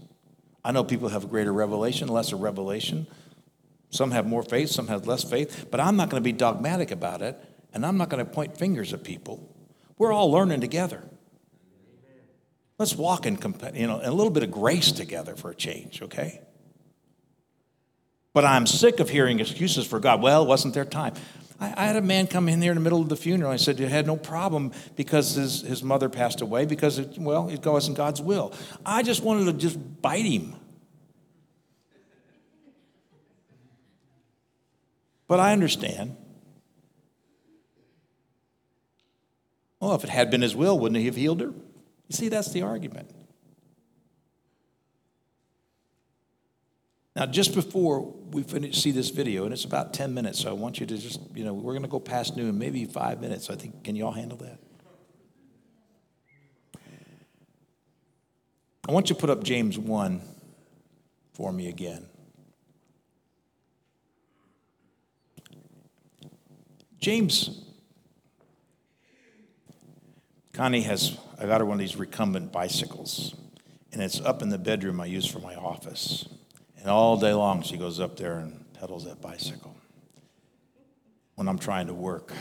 I know people have a greater revelation, lesser revelation. Some have more faith, some have less faith, but I'm not going to be dogmatic about it, and I'm not going to point fingers at people. We're all learning together. Let's walk in, you know, a little bit of grace together for a change, okay? But I'm sick of hearing excuses for God. Well, wasn't there time? I, I had a man come in there in the middle of the funeral. I said he had no problem because his, his mother passed away because, it, well, it wasn't God's will. I just wanted to just bite him. But I understand. Well, if it had been his will, wouldn't he have healed her? You see, that's the argument. Now, just before we finish, see this video, and it's about 10 minutes, so I want you to just, you know, we're going to go past noon, maybe five minutes. I think, can you all handle that? I want you to put up James 1 for me again. James, Connie has, I got her one of these recumbent bicycles, and it's up in the bedroom I use for my office. And all day long, she goes up there and pedals that bicycle when I'm trying to work.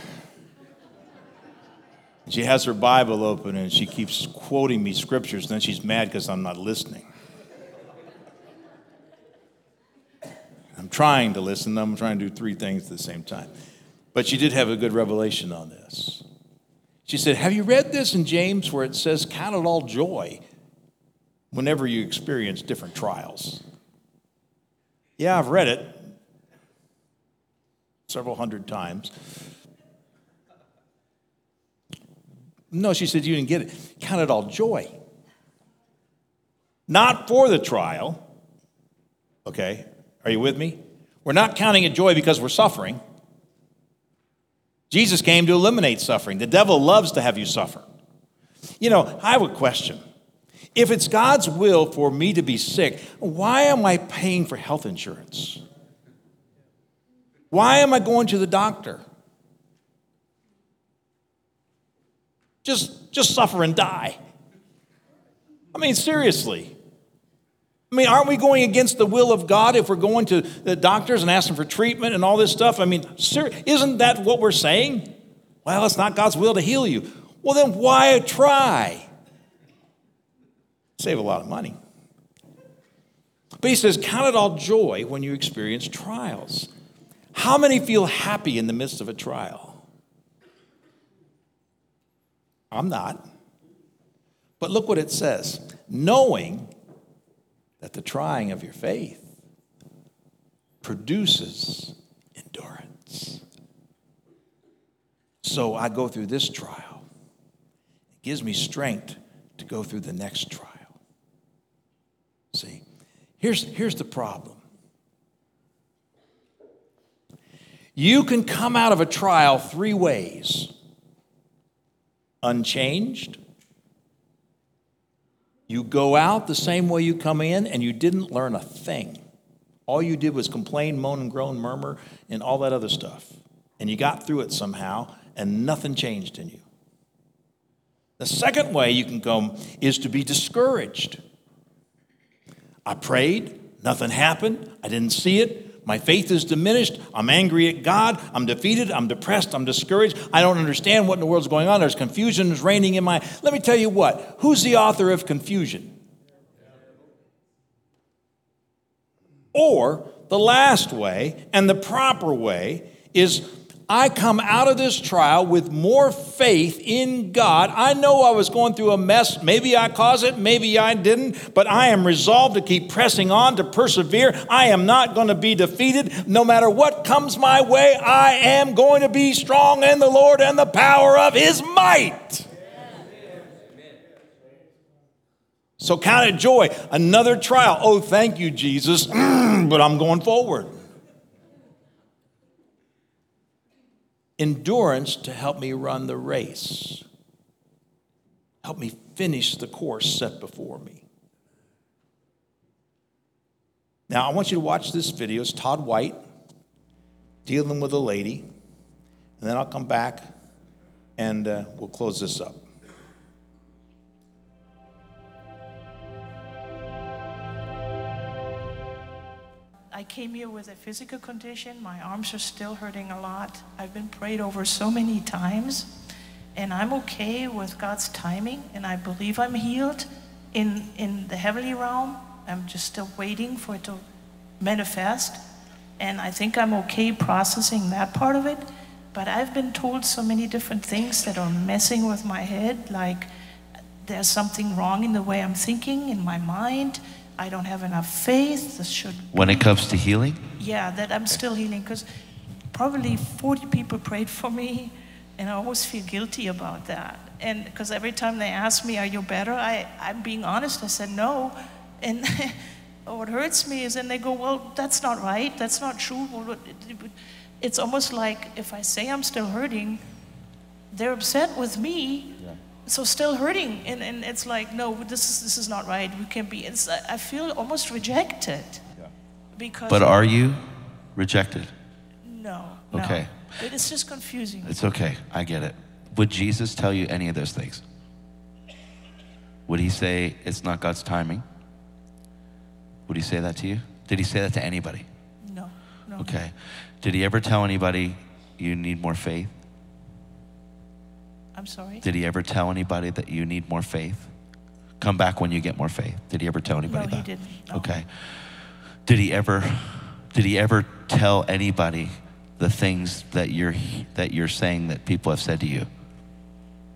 She has her Bible open and she keeps quoting me scriptures, and then she's mad because I'm not listening. I'm trying to listen, I'm trying to do three things at the same time. But she did have a good revelation on this. She said, Have you read this in James where it says, Count it all joy whenever you experience different trials? Yeah, I've read it several hundred times. No, she said, You didn't get it. Count it all joy. Not for the trial. Okay, are you with me? We're not counting it joy because we're suffering. Jesus came to eliminate suffering. The devil loves to have you suffer. You know, I a question. If it's God's will for me to be sick, why am I paying for health insurance? Why am I going to the doctor? Just, just suffer and die. I mean, seriously. I mean, aren't we going against the will of God if we're going to the doctors and asking for treatment and all this stuff? I mean, sir, isn't that what we're saying? Well, it's not God's will to heal you. Well, then why try? Save a lot of money. But he says, Count it all joy when you experience trials. How many feel happy in the midst of a trial? I'm not. But look what it says knowing that the trying of your faith produces endurance. So I go through this trial, it gives me strength to go through the next trial. See, here's, here's the problem. You can come out of a trial three ways unchanged. You go out the same way you come in, and you didn't learn a thing. All you did was complain, moan, and groan, murmur, and all that other stuff. And you got through it somehow, and nothing changed in you. The second way you can come is to be discouraged. I prayed, nothing happened, I didn't see it. My faith is diminished. I'm angry at God. I'm defeated. I'm depressed. I'm discouraged. I don't understand what in the world's going on. There's confusion is reigning in my. Let me tell you what. Who's the author of confusion? Or the last way and the proper way is I come out of this trial with more faith in God. I know I was going through a mess. Maybe I caused it, maybe I didn't, but I am resolved to keep pressing on, to persevere. I am not going to be defeated. No matter what comes my way, I am going to be strong in the Lord and the power of His might. So count it joy. Another trial. Oh, thank you, Jesus, but I'm going forward. Endurance to help me run the race, help me finish the course set before me. Now, I want you to watch this video. It's Todd White dealing with a lady, and then I'll come back and uh, we'll close this up. I came here with a physical condition. My arms are still hurting a lot. I've been prayed over so many times, and I'm okay with God's timing, and I believe I'm healed in, in the heavenly realm. I'm just still waiting for it to manifest, and I think I'm okay processing that part of it. But I've been told so many different things that are messing with my head, like there's something wrong in the way I'm thinking, in my mind. I don't have enough faith. This should When it comes to healing, yeah, that I'm still healing because probably 40 people prayed for me, and I always feel guilty about that. And because every time they ask me, Are you better? I, I'm being honest. I said no. And what hurts me is then they go, Well, that's not right. That's not true. It's almost like if I say I'm still hurting, they're upset with me. So still hurting, and, and it's like, no, this is this is not right. We can't be. It's I I feel almost rejected because but are you rejected? no, no. Okay. It- It's just confusing. It's okay. I get it. Would Jesus tell you any of those things? Would he say it's not God's timing? Would he say that to you? Did he say that to anybody? No, no. Okay. Did he ever tell anybody you need more faith? I'm sorry. Did he ever tell anybody that you need more faith? Come back when you get more faith. Did he ever tell anybody No, he that? didn't. No. Okay. Did he ever did he ever tell anybody the things that you're that you're saying that people have said to you?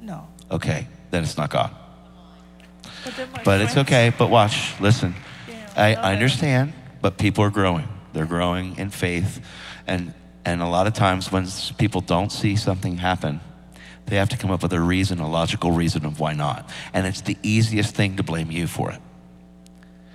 No. Okay, then it's not God. But, But it's okay. But watch, listen. Yeah, I, I understand, but people are growing. They're growing in faith. And, and a lot of times when people don't see something happen, they have to come up with a reason, a logical reason of why not. And it's the easiest thing to blame you for it.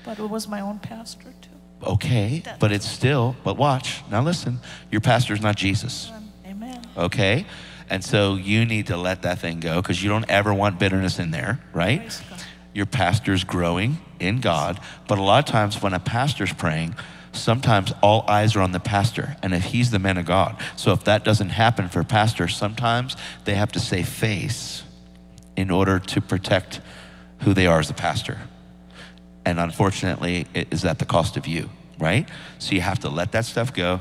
But it was my own pastor too. Okay, That- but it's still, but watch. Now listen, your pastor's not Jesus. Amen. Okay? And so you need to let that thing go because you don't ever want bitterness in there, right? Your pastor's growing in God, but a lot of times when a pastor's praying, sometimes all eyes are on the pastor, and if he's the man of God. So if that doesn't happen for pastors, sometimes they have to save face in order to protect who they are as a pastor. And unfortunately, it is at the cost of you, right? So you have to let that stuff go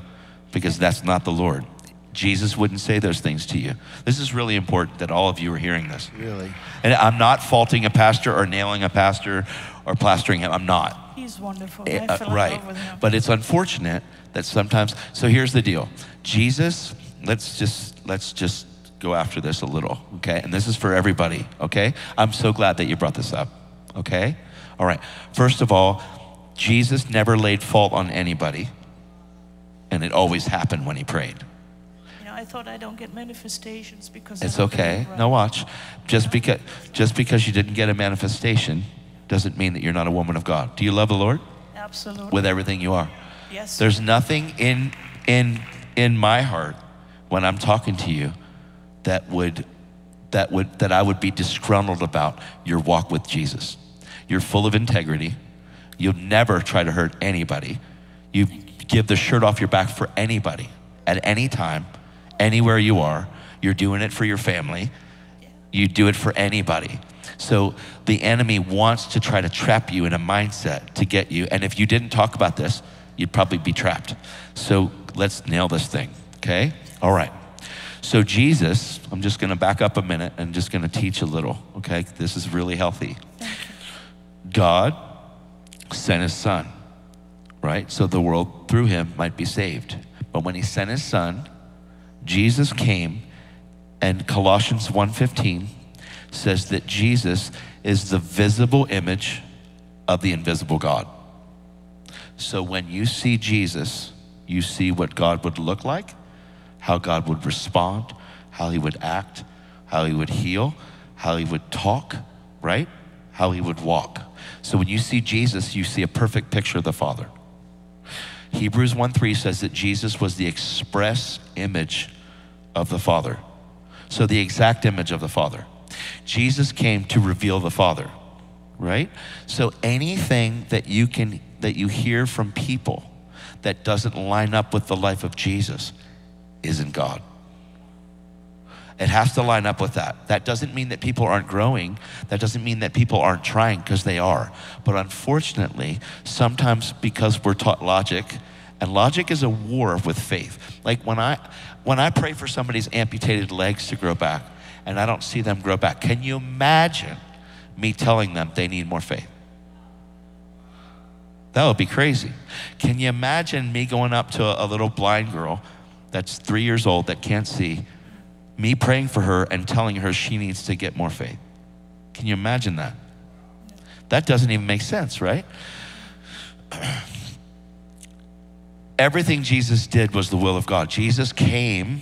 because that's not the Lord. Jesus wouldn't say those things to you. This is really important that all of you are hearing this. Really? And I'm not faulting a pastor or nailing a pastor or plastering him. I'm not. He's wonderful. Eh, I uh, right. love with him. But it's unfortunate that sometimes so here's the deal. Jesus, let's just let's just go after this a little, okay? And this is for everybody, okay? I'm so glad that you brought this up. Okay? All right. First of all, Jesus never laid fault on anybody. And it always happened when he prayed. you know, I thought I don't get manifestations because It's okay. right. Now watch. Just because just because you didn't get a manifestation doesn't mean that you're not a woman of God. Do you love the Lord Absolutely. with everything you are? yes. There's nothing in in in my heart when I'm talking to you that would that would that I would be disgruntled about your walk with Jesus. You're full of integrity. You'll never try to hurt anybody. You give the shirt off your back for anybody at any time, anywhere you are. You're doing it for your family. You do it for anybody. So the enemy wants to try to trap you in a mindset to get you. And if you didn't talk about this, you'd probably be trapped. So let's nail this thing, okay? All right. So Jesus, I'm just going to back up a minute and just going to teach a little, okay? This is really healthy. God sent his son, right? So the world through him might be saved. But when he sent his son, Jesus came and Colossians 1:15 says that Jesus is the visible image of the invisible God. So when you see Jesus, you see what God would look like, how God would respond, how he would act, how he would heal, how he would talk, right? How he would walk. So when you see Jesus, you see a perfect picture of the Father. Hebrews 1 3 says that Jesus was the express image of the Father. So the exact image of the Father. Jesus came to reveal the Father, right? So anything that you can that you hear from people that doesn't line up with the life of Jesus isn't God. It has to line up with that. That doesn't mean that people aren't growing. That doesn't mean that people aren't trying because they are. But unfortunately, sometimes because we're taught logic And logic is a war with faith. Like when I when I pray for somebody's amputated legs to grow back and I don't see them grow back, can you imagine me telling them they need more faith? That would be crazy. Can you imagine me going up to a, little blind girl that's three years old that can't see, me praying for her and telling her she needs to get more faith? Can you imagine that? That doesn't even make sense, right? Everything Jesus did was the will of God. Jesus came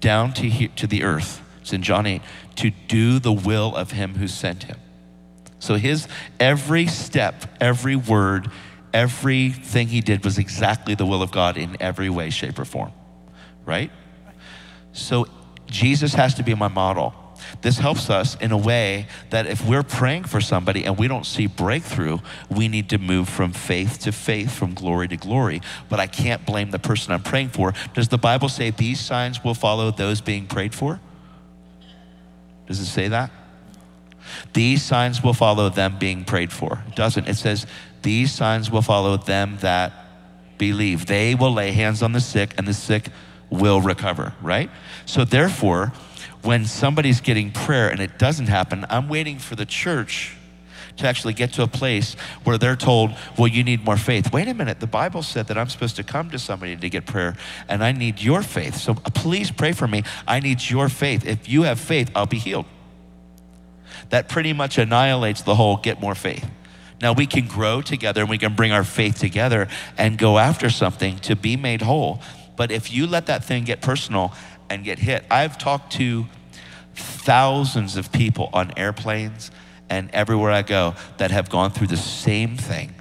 down to, he, to the earth, it's in John 8, to do the will of him who sent him. So his every step, every word, everything he did was exactly the will of God in every way, shape, or form. Right? So Jesus has to be my model. This helps us in a way that if we're praying for somebody and we don't see breakthrough, we need to move from faith to faith, from glory to glory. But I can't blame the person I'm praying for. Does the Bible say these signs will follow those being prayed for? Does it say that? These signs will follow them being prayed for. It doesn't. It says, These signs will follow them that believe. They will lay hands on the sick, and the sick will recover, right? So, therefore, when somebody's getting prayer and it doesn't happen, I'm waiting for the church to actually get to a place where they're told, well, you need more faith. Wait a minute, the Bible said that I'm supposed to come to somebody to get prayer, and I need your faith. So uh, please pray for me. I need your faith. If you have faith, I'll be healed. That pretty much annihilates the whole get more faith. Now we can grow together and we can bring our faith together and go after something to be made whole. But if you let that thing get personal and get hit, I've talked to thousands of people on airplanes and everywhere I go that have gone through the same thing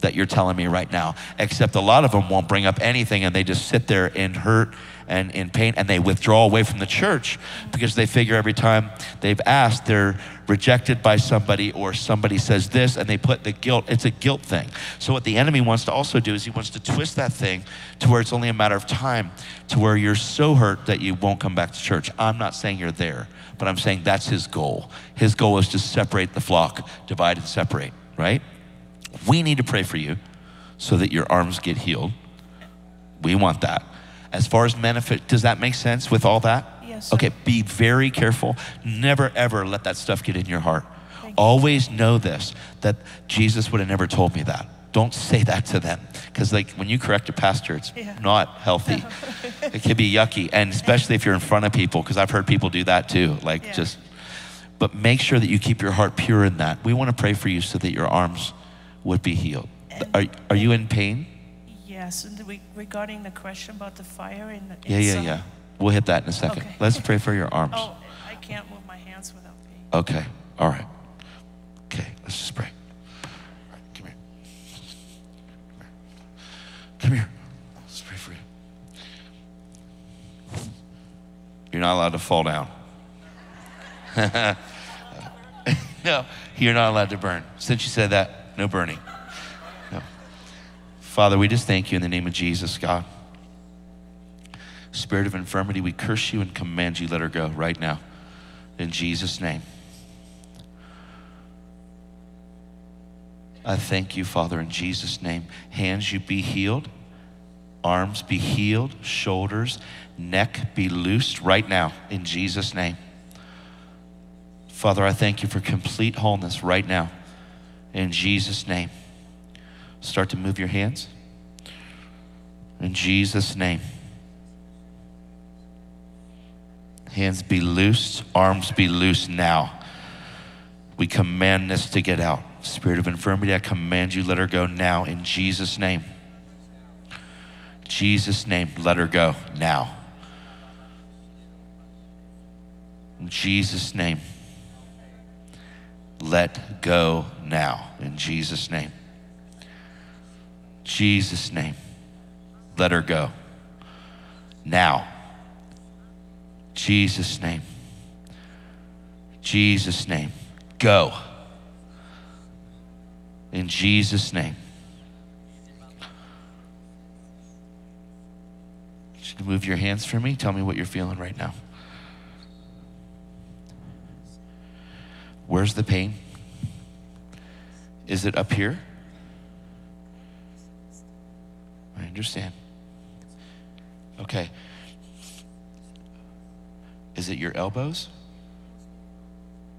that you're telling me right now, except a lot of them won't bring up anything and they just sit there in hurt and in pain and they withdraw away from the church because they figure every time they've asked, they're rejected by somebody or somebody says this and they put the guilt, it's a guilt thing. So, what the enemy wants to also do is he wants to twist that thing to where it's only a matter of time to where you're so hurt that you won't come back to church. I'm not saying you're there, but I'm saying that's his goal. His goal is to separate the flock, divide and separate, right? We need to pray for you so that your arms get healed. We want that. As far as benefit, does that make sense with all that? Yes, sir. Okay, be very careful. Never ever let that stuff get in your heart. Always know this that Jesus would have never told me that. Don't say that to them. Because, like, when you correct a pastor, it's Yeah. not healthy. it can be yucky. And especially if you're in front of people, because I've heard people do that too. Like, Yeah. just, but make sure that you keep your heart pure in that. We want to pray for you so that your arms would be healed. Are, are you in pain? Yes, and we, regarding the question about the fire in the Yeah, yeah, inside. yeah. We'll hit that in a second. Okay. Let's pray for your arms. Oh, I can't move my hands without pain. Okay. All right. Okay. Let's just pray. All right, come here. Come here. Let's pray for you. You're not allowed to fall down. no, you're not allowed to burn. Since you said that, no burning. No. Father, we just thank you in the name of Jesus, God. Spirit of infirmity, we curse you and command you, let her go right now. In Jesus' name. I thank you, Father, in Jesus' name. Hands, you be healed. Arms be healed. Shoulders, neck be loosed right now, in Jesus' name. Father, I thank you for complete wholeness right now, in Jesus' name. Start to move your hands. In Jesus' name. Hands be loosed, arms be loosed now. We command this to get out. Spirit of infirmity, I command you, let her go now in Jesus' name. Jesus' name, let her go now. In Jesus' name, let go now. In Jesus' name. Jesus' name, let her go now. Jesus' name. Jesus' name. Go. In Jesus' name. Just move your hands for me. Tell me what you're feeling right now. Where's the pain? Is it up here? I understand. Okay. Is it your elbows?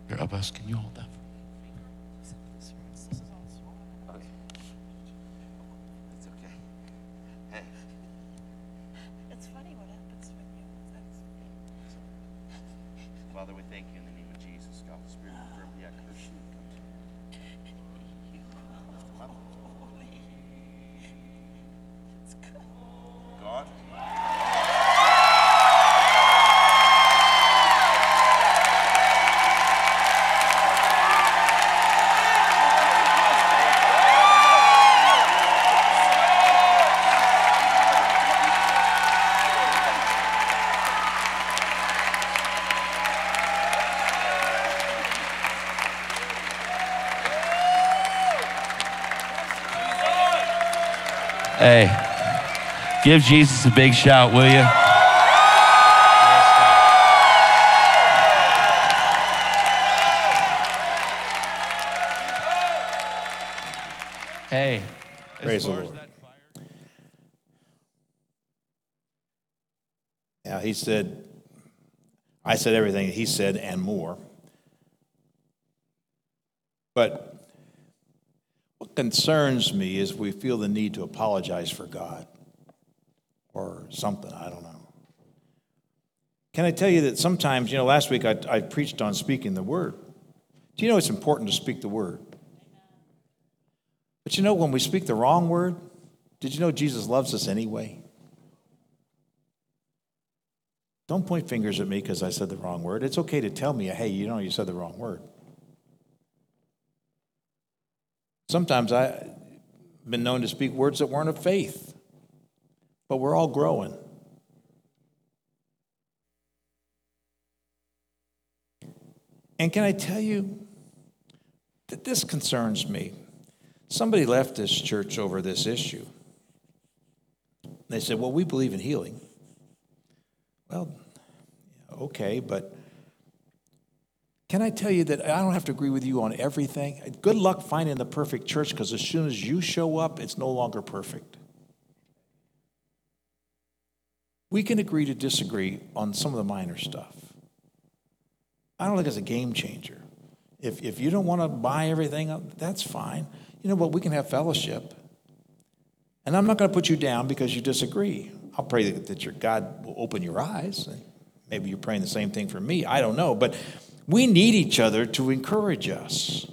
Your elbows? Can you hold that? Hey, give Jesus a big shout, will you? Hey, Praise the Lord. Now, he said, I said everything he said and more. But what concerns me is we feel the need to apologize for God or something, I don't know. Can I tell you that sometimes, you know, last week I, I preached on speaking the word. Do you know it's important to speak the word? But you know, when we speak the wrong word, did you know Jesus loves us anyway? Don't point fingers at me because I said the wrong word. It's okay to tell me, hey, you know, you said the wrong word. Sometimes I've been known to speak words that weren't of faith, but we're all growing. And can I tell you that this concerns me? Somebody left this church over this issue. They said, well, we believe in healing. Well, okay, but can I tell you that I don't have to agree with you on everything? Good luck finding the perfect church because as soon as you show up, it's no longer perfect. We can agree to disagree on some of the minor stuff. I don't think it's a game changer. If, if you don't want to buy everything, that's fine. You know what? We can have fellowship. And I'm not going to put you down because you disagree. I'll pray that, that your God will open your eyes. Maybe you're praying the same thing for me. I don't know. But we need each other to encourage us.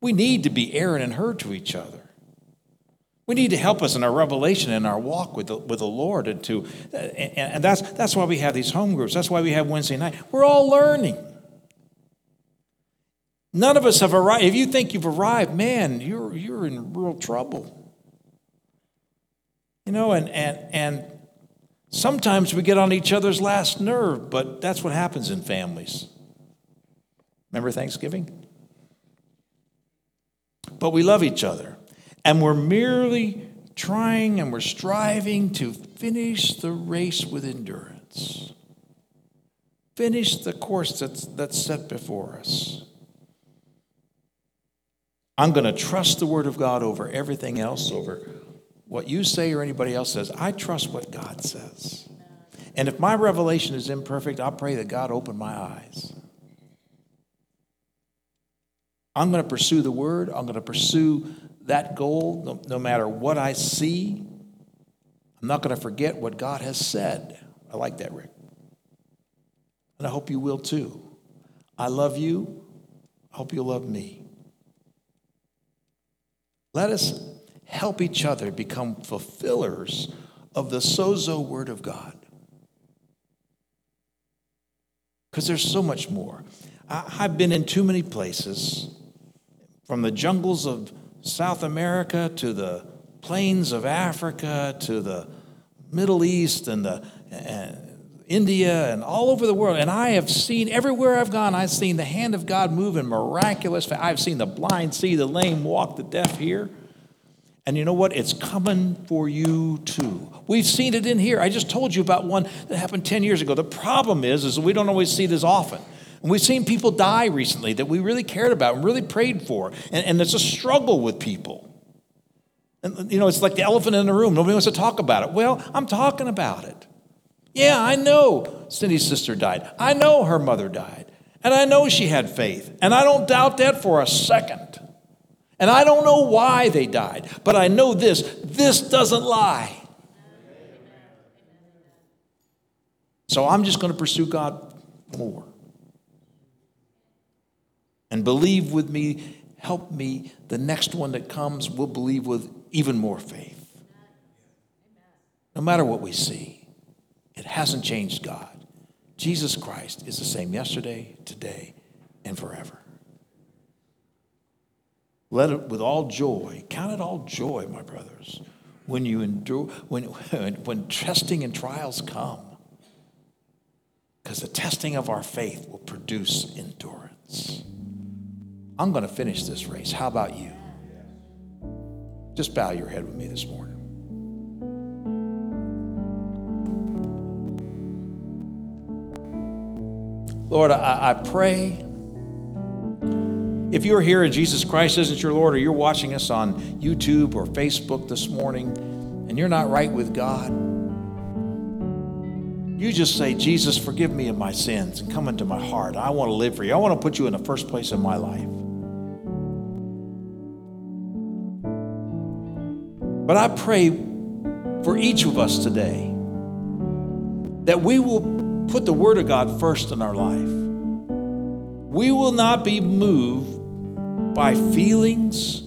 We need to be Aaron and Hur to each other. We need to help us in our revelation and our walk with the, with the Lord. And, to, and, and that's, that's why we have these home groups. That's why we have Wednesday night. We're all learning. None of us have arrived. If you think you've arrived, man, you're, you're in real trouble. You know, and, and, and sometimes we get on each other's last nerve, but that's what happens in families. Remember Thanksgiving? But we love each other. And we're merely trying and we're striving to finish the race with endurance. Finish the course that's, that's set before us. I'm going to trust the Word of God over everything else, over what you say or anybody else says. I trust what God says. And if my revelation is imperfect, I'll pray that God open my eyes. I'm going to pursue the Word. I'm going to pursue that goal no, no matter what I see. I'm not going to forget what God has said. I like that, Rick. And I hope you will too. I love you. I hope you'll love me. Let us help each other become fulfillers of the sozo word of God. Because there's so much more. I, I've been in too many places, from the jungles of South America to the plains of Africa to the Middle East and the and India and all over the world. And I have seen everywhere I've gone, I've seen the hand of God move in miraculous. I've seen the blind see, the lame walk, the deaf hear. And you know what? It's coming for you too. We've seen it in here. I just told you about one that happened 10 years ago. The problem is, is we don't always see this often. And we've seen people die recently that we really cared about and really prayed for. And, and it's a struggle with people. And, you know, it's like the elephant in the room. Nobody wants to talk about it. Well, I'm talking about it. Yeah, I know Cindy's sister died. I know her mother died. And I know she had faith. And I don't doubt that for a second. And I don't know why they died. But I know this this doesn't lie. So I'm just going to pursue God more. And believe with me, help me, the next one that comes will believe with even more faith. No matter what we see, it hasn't changed God. Jesus Christ is the same yesterday, today, and forever. Let it with all joy, count it all joy, my brothers, when you endure, when, when testing and trials come. Because the testing of our faith will produce endurance. I'm going to finish this race. How about you? Just bow your head with me this morning. Lord, I, I pray if you're here and Jesus Christ isn't your Lord, or you're watching us on YouTube or Facebook this morning and you're not right with God, you just say, Jesus, forgive me of my sins and come into my heart. I want to live for you. I want to put you in the first place in my life. But I pray for each of us today that we will put the Word of God first in our life. We will not be moved by feelings,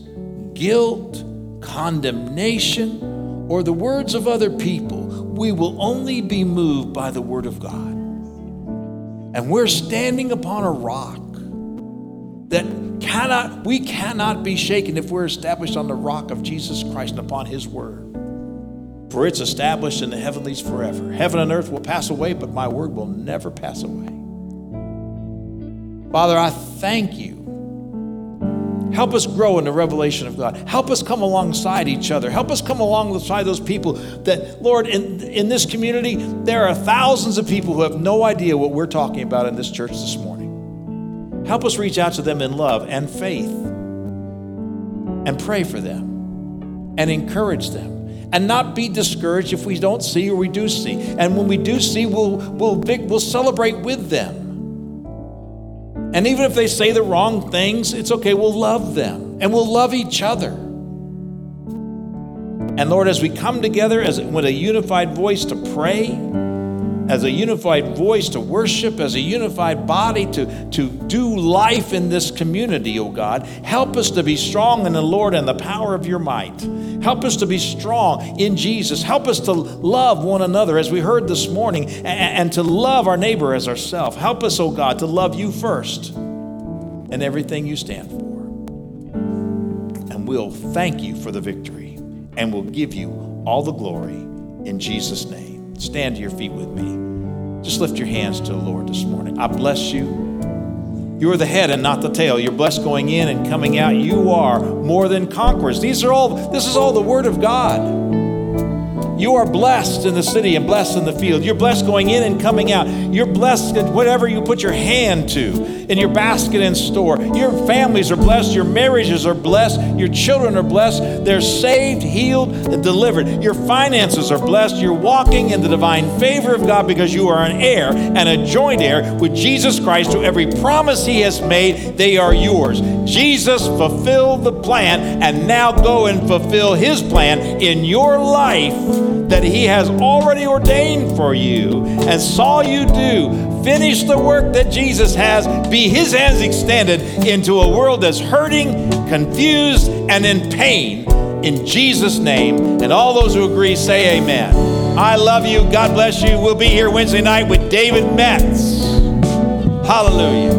guilt, condemnation, or the words of other people. We will only be moved by the Word of God. And we're standing upon a rock that cannot, we cannot be shaken if we're established on the rock of Jesus Christ and upon His Word. For it's established in the heavenlies forever. Heaven and earth will pass away, but my word will never pass away. Father, I thank you. Help us grow in the revelation of God. Help us come alongside each other. Help us come alongside those people that, Lord, in, in this community, there are thousands of people who have no idea what we're talking about in this church this morning. Help us reach out to them in love and faith and pray for them and encourage them and not be discouraged if we don't see or we do see. And when we do see, we'll, we'll, we'll celebrate with them. And even if they say the wrong things, it's okay. We'll love them and we'll love each other. And Lord, as we come together as, with a unified voice to pray, as a unified voice to worship, as a unified body to, to do life in this community, oh God. Help us to be strong in the Lord and the power of your might. Help us to be strong in Jesus. Help us to love one another, as we heard this morning, and, and to love our neighbor as ourselves. Help us, oh God, to love you first and everything you stand for. And we'll thank you for the victory, and we'll give you all the glory in Jesus' name. Stand to your feet with me. Just lift your hands to the Lord this morning. I bless you. You are the head and not the tail. You're blessed going in and coming out. You are more than conquerors. These are all this is all the word of God. You are blessed in the city and blessed in the field. You're blessed going in and coming out. You're blessed in whatever you put your hand to in your basket and store. Your families are blessed. Your marriages are blessed. Your children are blessed. They're saved, healed, and delivered. Your finances are blessed. You're walking in the divine favor of God because you are an heir and a joint heir with Jesus Christ. To every promise He has made, they are yours. Jesus fulfilled the plan, and now go and fulfill His plan in your life that He has already ordained for you and saw you do. Finish the work that Jesus has. Be His hands extended into a world that's hurting, confused, and in pain. In Jesus' name. And all those who agree say amen. I love you. God bless you. We'll be here Wednesday night with David Metz. Hallelujah.